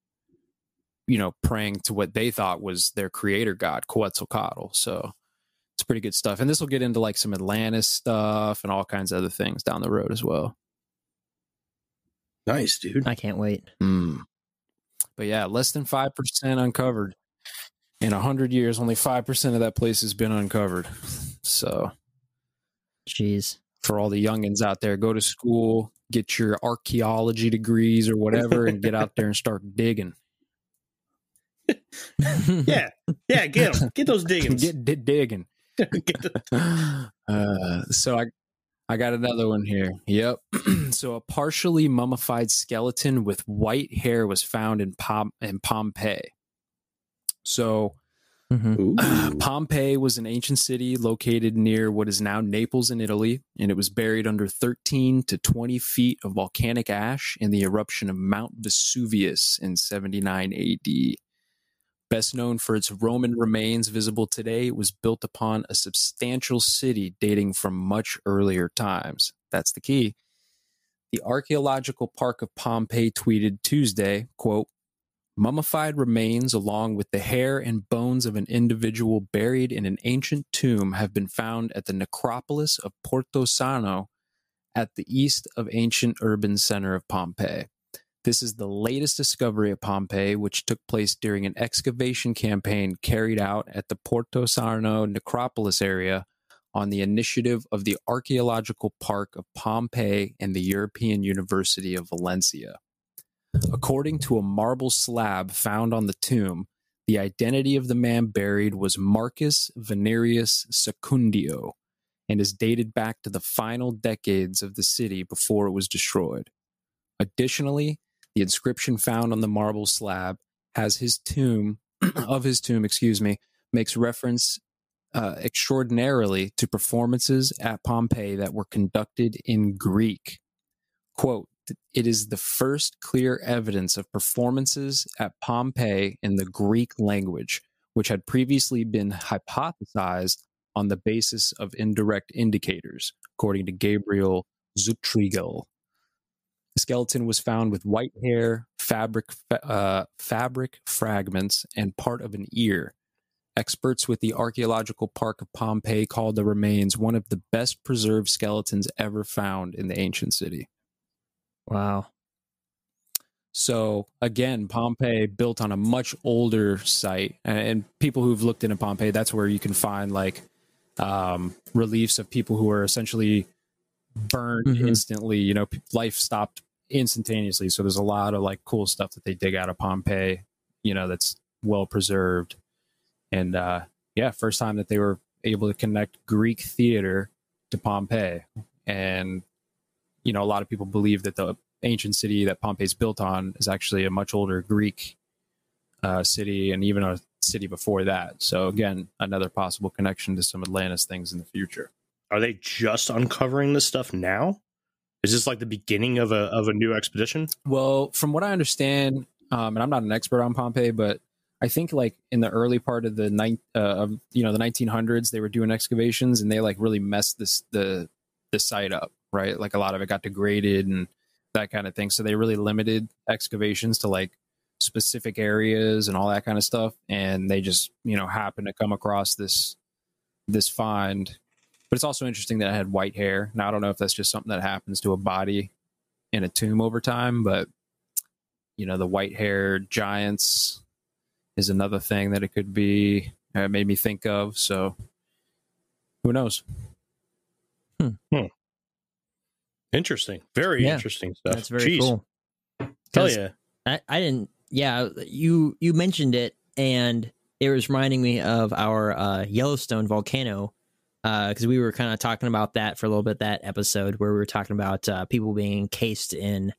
you know praying to what they thought was their creator god Quetzalcoatl. So it's pretty good stuff. And this will get into like some Atlantis stuff and all kinds of other things down the road as well Nice, dude. I can't wait. Mm. But yeah, less than 5% uncovered. In a 100 years, only 5% of that place has been uncovered. So Jeez. for all the youngins out there, go to school, get your archaeology degrees or whatever, and get out there and start digging. Yeah, yeah. Get 'em. Get those diggings. Get di- digging. Uh, so I, I got another one here. Yep. so a partially mummified skeleton with white hair was found in Pom- in Pompeii. So Mhm. Pompeii was an ancient city located near what is now Naples in Italy, and it was buried under 13 to 20 feet of volcanic ash in the eruption of Mount Vesuvius in 79 AD. Best known for its Roman remains visible today, was built upon a substantial city dating from much earlier times. That's the key. The Archaeological Park of Pompeii tweeted Tuesday, quote, Mummified remains, along with the hair and bones of an individual buried in an ancient tomb, have been found at the necropolis of Porto Sarno at the east of ancient urban center of Pompeii. This is the latest discovery at Pompeii, which took place during an excavation campaign carried out at the Porto Sarno necropolis area on the initiative of the Archaeological Park of Pompeii and the European University of Valencia. According to a marble slab found on the tomb, the identity of the man buried was Marcus Venerius Secundio and is dated back to the final decades of the city before it was destroyed. Additionally, the inscription found on the marble slab has his tomb of his tomb, excuse me, makes reference uh, extraordinarily to performances at Pompeii that were conducted in Greek. Quote, it is the first clear evidence of performances at Pompeii in the Greek language, which had previously been hypothesized on the basis of indirect indicators, according to Gabriel Zuchtriegel. The skeleton was found with white hair, fabric, uh, fabric fragments, and part of an ear. Experts with the Archaeological Park of Pompeii called the remains one of the best preserved skeletons ever found in the ancient city. Wow. So again, Pompeii built on a much older site, and, and people who've looked into Pompeii, that's where you can find like um, reliefs of people who are essentially burned Mhm. instantly. You know, life stopped instantaneously. So there's a lot of like cool stuff that they dig out of Pompeii, you know, that's well preserved. And uh, yeah, first time that they were able to connect Greek theater to Pompeii. And, you know, a lot of people believe that the ancient city that Pompeii's built on is actually a much older Greek uh, city and even a city before that. So again, another possible connection to some Atlantis things in the future. Are they just uncovering this stuff now? Is this like the beginning of a of a new expedition? Well, from what I understand, um, and I'm not an expert on Pompeii, but I think like in the early part of the ninth uh, of you know the 1900s, they were doing excavations and they like really messed this the the site up, right? Like a lot of it got degraded and that kind of thing. So they really limited excavations to like specific areas and all that kind of stuff. And they just you know happened to come across this this find. But it's also interesting that I had white hair. Now I don't know if that's just something that happens to a body in a tomb over time, but you know the white hair giants is another thing that it could be uh, made me think of so who knows Interesting, very Yeah. interesting stuff. That's very Jeez. cool. Hell 'Cause yeah! I, I didn't. Yeah, you you mentioned it, and it was reminding me of our uh, Yellowstone volcano because we were kind of talking about that for a little bit. That episode where we were talking about uh, people being encased in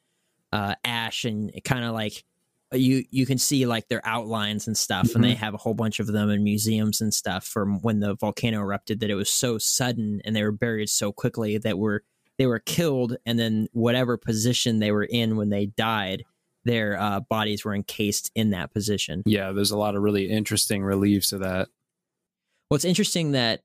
uh, ash and kind of like you you can see like their outlines and stuff, and they have a whole bunch of them in museums and stuff from when the volcano erupted. That it was so sudden and they were buried so quickly that were they were killed, and then whatever position they were in when they died their uh, bodies were encased in that position. yeah there's a lot of really interesting reliefs of that What's interesting that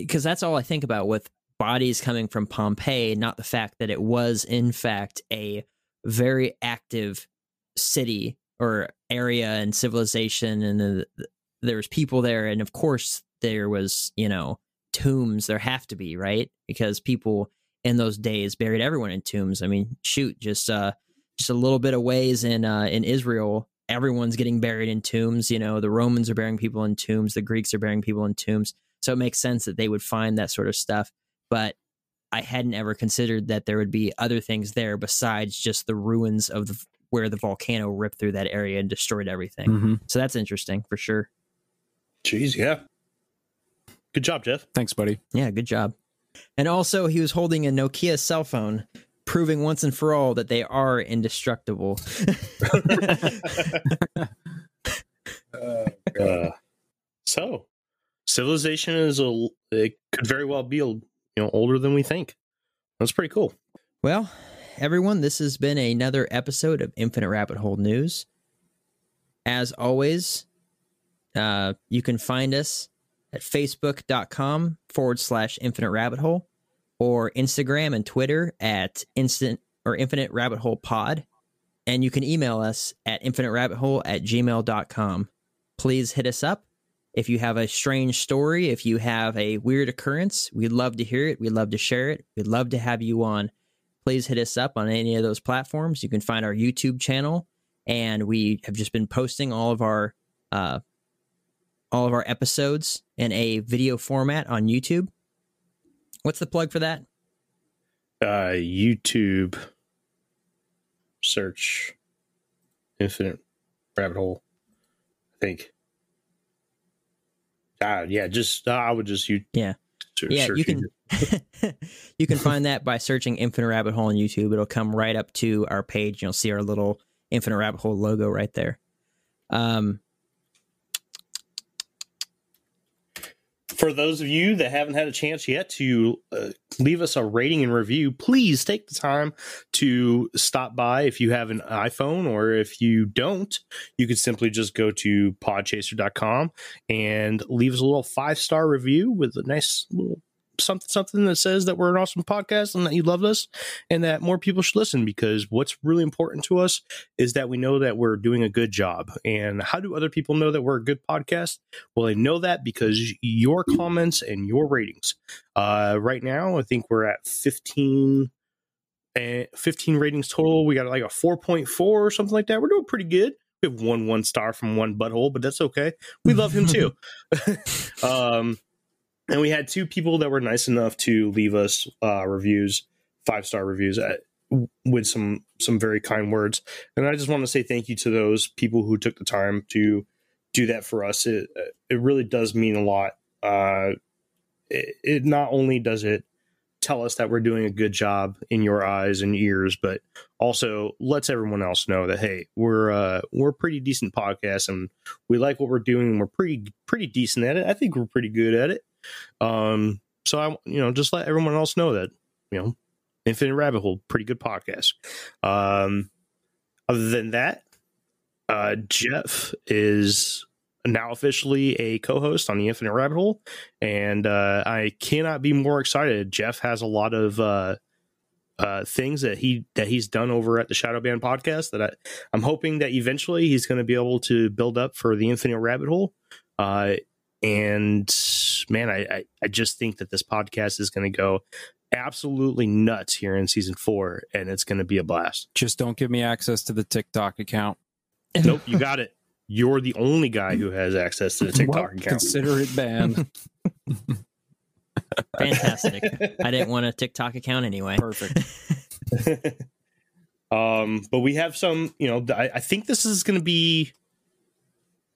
because that's all I think about with bodies coming from Pompeii, not the fact that it was in fact a very active city or area and civilization, and the, there was people there, and of course there was you know tombs. There have to be right because people in those days buried everyone in tombs. I mean, shoot, just uh, just a little bit of ways in uh, in Israel, everyone's getting buried in tombs. You know, the Romans are burying people in tombs, the Greeks are burying people in tombs. So it makes sense that they would find that sort of stuff. But I hadn't ever considered that there would be other things there besides just the ruins of the, where the volcano ripped through that area and destroyed everything. mm-hmm. So that's interesting for sure. Jeez, yeah. Good job, Jeff. thanks buddy Yeah, good job. And also, he was holding a Nokia cell phone, proving once and for all that they are indestructible. Uh, so, civilization is a it could very well be you know older than we think. That's pretty cool. Well, everyone, this has been another episode of Infinite Rabbit Hole News. As always, uh, you can find us at facebook.com forward slash infinite rabbit hole or Instagram and Twitter at instant or infinite rabbit hole pod. And you can email us at infinite rabbit hole at gmail.com. Please hit us up. If you have a strange story, if you have a weird occurrence, we'd love to hear it. We'd love to share it. We'd love to have you on please hit us up on any of those platforms. You can find our YouTube channel, and we have just been posting all of our uh, all of our episodes in a video format on YouTube. What's the plug for that? Uh, YouTube search infinite rabbit hole. I think. Ah, yeah, just uh, I would just you. Yeah. ser- yeah, search you can you can find that by searching Infinite Rabbit Hole on YouTube. It'll come right up to our page. and You'll see our little Infinite Rabbit Hole logo right there. Um, For those of you that haven't had a chance yet to uh, leave us a rating and review, please take the time to stop by. If you have an iPhone or if you don't, you could simply just go to podchaser.com and leave us a little five star review with a nice little something something that says that we're an awesome podcast and that you love us and that more people should listen because what's really important to us is that we know that we're doing a good job. And how do other people know that we're a good podcast? Well, they know that because your comments and your ratings. Uh, right now, I think we're at 15, uh, 15 ratings total. We got like a 4.4 or something like that. We're doing pretty good. We have one one star from one butthole, but that's okay. We love him too. um, and we had two people that were nice enough to leave us uh, reviews, five star reviews. Uh, with some some very kind words. And I just want to say thank you to those people who took the time to do that for us. It it really does mean a lot. Uh, it, it not only does it tell us that we're doing a good job in your eyes and ears, but also lets everyone else know that hey, we're uh, we're a pretty decent podcast and we like what we're doing. And we're pretty pretty decent at it. I think we're pretty good at it. Um, so I you know just let everyone else know that you know Infinite Rabbit Hole, pretty good podcast. Um, other than that, uh, Jeff is now officially a co-host on the Infinite Rabbit Hole, and uh, I cannot be more excited. Jeff has a lot of uh, uh, things that he that he's done over at the Shadow Banned podcast that I, I'm hoping that eventually he's going to be able to build up for the Infinite Rabbit Hole. And man, I, I I just think that this podcast is going to go absolutely nuts here in season four, and it's going to be a blast. Just don't give me access to the TikTok account. Nope, you got it. You're the only guy who has access to the TikTok Well, account. Consider it banned. Fantastic. I didn't want a TikTok account anyway. Perfect. um, but we have some, you know, I, I think this is going to be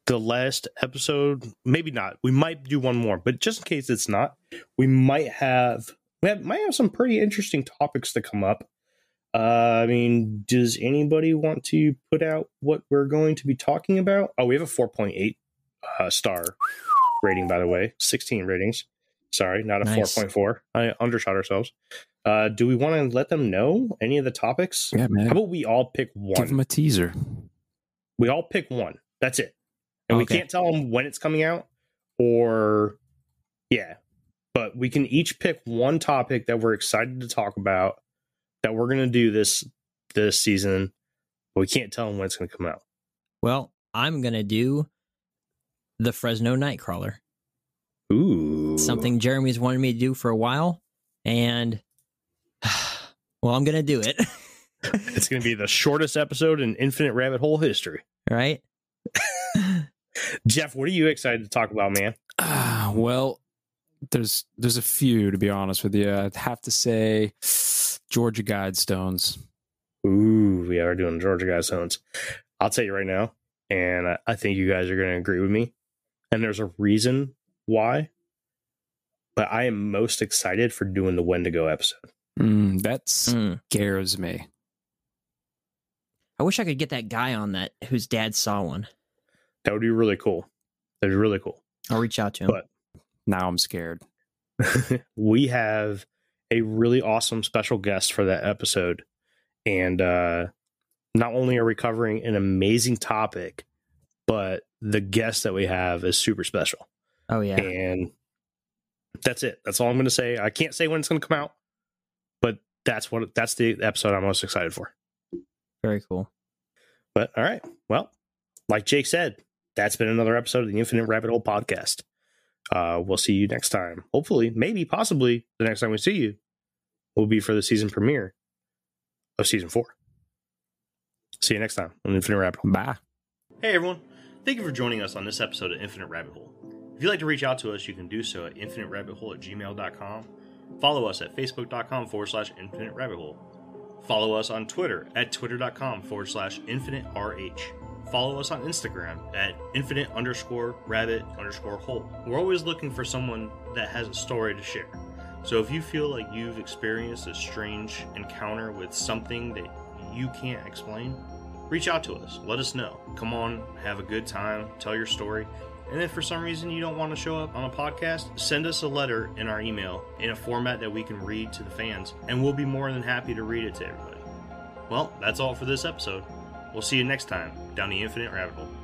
the last episode. Maybe not. We might do one more, but just in case it's not, we might have we have, might have some pretty interesting topics to come up. Uh, I mean, does anybody want to put out what we're going to be talking about? Oh, we have a 4.8 uh, star rating, by the way, 16 ratings. Sorry, not a Nice. 4.4. I undershot ourselves. Uh, do we want to let them know any of the topics? yeah, man. How about we all pick one? Give them a teaser. we all pick one. That's it. And we can't tell them when it's coming out or yeah. But we can each pick one topic that we're excited to talk about that we're going to do this this season. But we can't tell them when it's going to come out. Well, I'm gonna do the Fresno Nightcrawler. Ooh. Something Jeremy's wanted me to do for a while, and well, I'm gonna do it. It's going to be the shortest episode in Infinite Rabbit Hole history. right? Jeff, what are you excited to talk about, man? Ah, well, there's there's a few to be honest with you. I'd have to say Georgia Guidestones. Ooh, we are doing Georgia Guidestones. I'll tell you right now, and I, I think you guys are going to agree with me. And there's a reason why. But I am most excited for doing the Wendigo episode. Mm, that Mm. scares me. I wish I could get that guy on that whose dad saw one. That would be really cool. That'd be really cool. I'll reach out to him. But- Now I'm scared. we have a really awesome special guest for that episode. And uh, not only are we covering an amazing topic, but the guest that we have is super special. oh yeah, And that's it. That's all I'm going to say. I can't say when it's going to come out, but that's what that's the episode I'm most excited for. very cool. But all right. Well, like Jake said, that's been another episode of the Infinite Rabbit Hole podcast. Uh, we'll see you next time. Hopefully, maybe, possibly, the next time we see you will be for the season premiere of season four. See you next time on Infinite Rabbit Hole. Bye. Hey everyone, thank you for joining us on this episode of Infinite Rabbit Hole. If you'd like to reach out to us, you can do so at infiniterabbithole at gmail.com. Follow us at facebook.com forward slash infinite rabbit hole. Follow us on Twitter at twitter.com forward slash infinite RH. Follow us on Instagram at infinite underscore rabbit underscore hole. We're always looking for someone that has a story to share. So if you feel like you've experienced a strange encounter with something that you can't explain, reach out to us. Let us know. Come on, have a good time, tell your story. And if for some reason you don't want to show up on a podcast, send us a letter in our email in a format that we can read to the fans, and we'll be more than happy to read it to everybody. Well, that's all for this episode. We'll see you next time down the Infinite Rabbit Hole.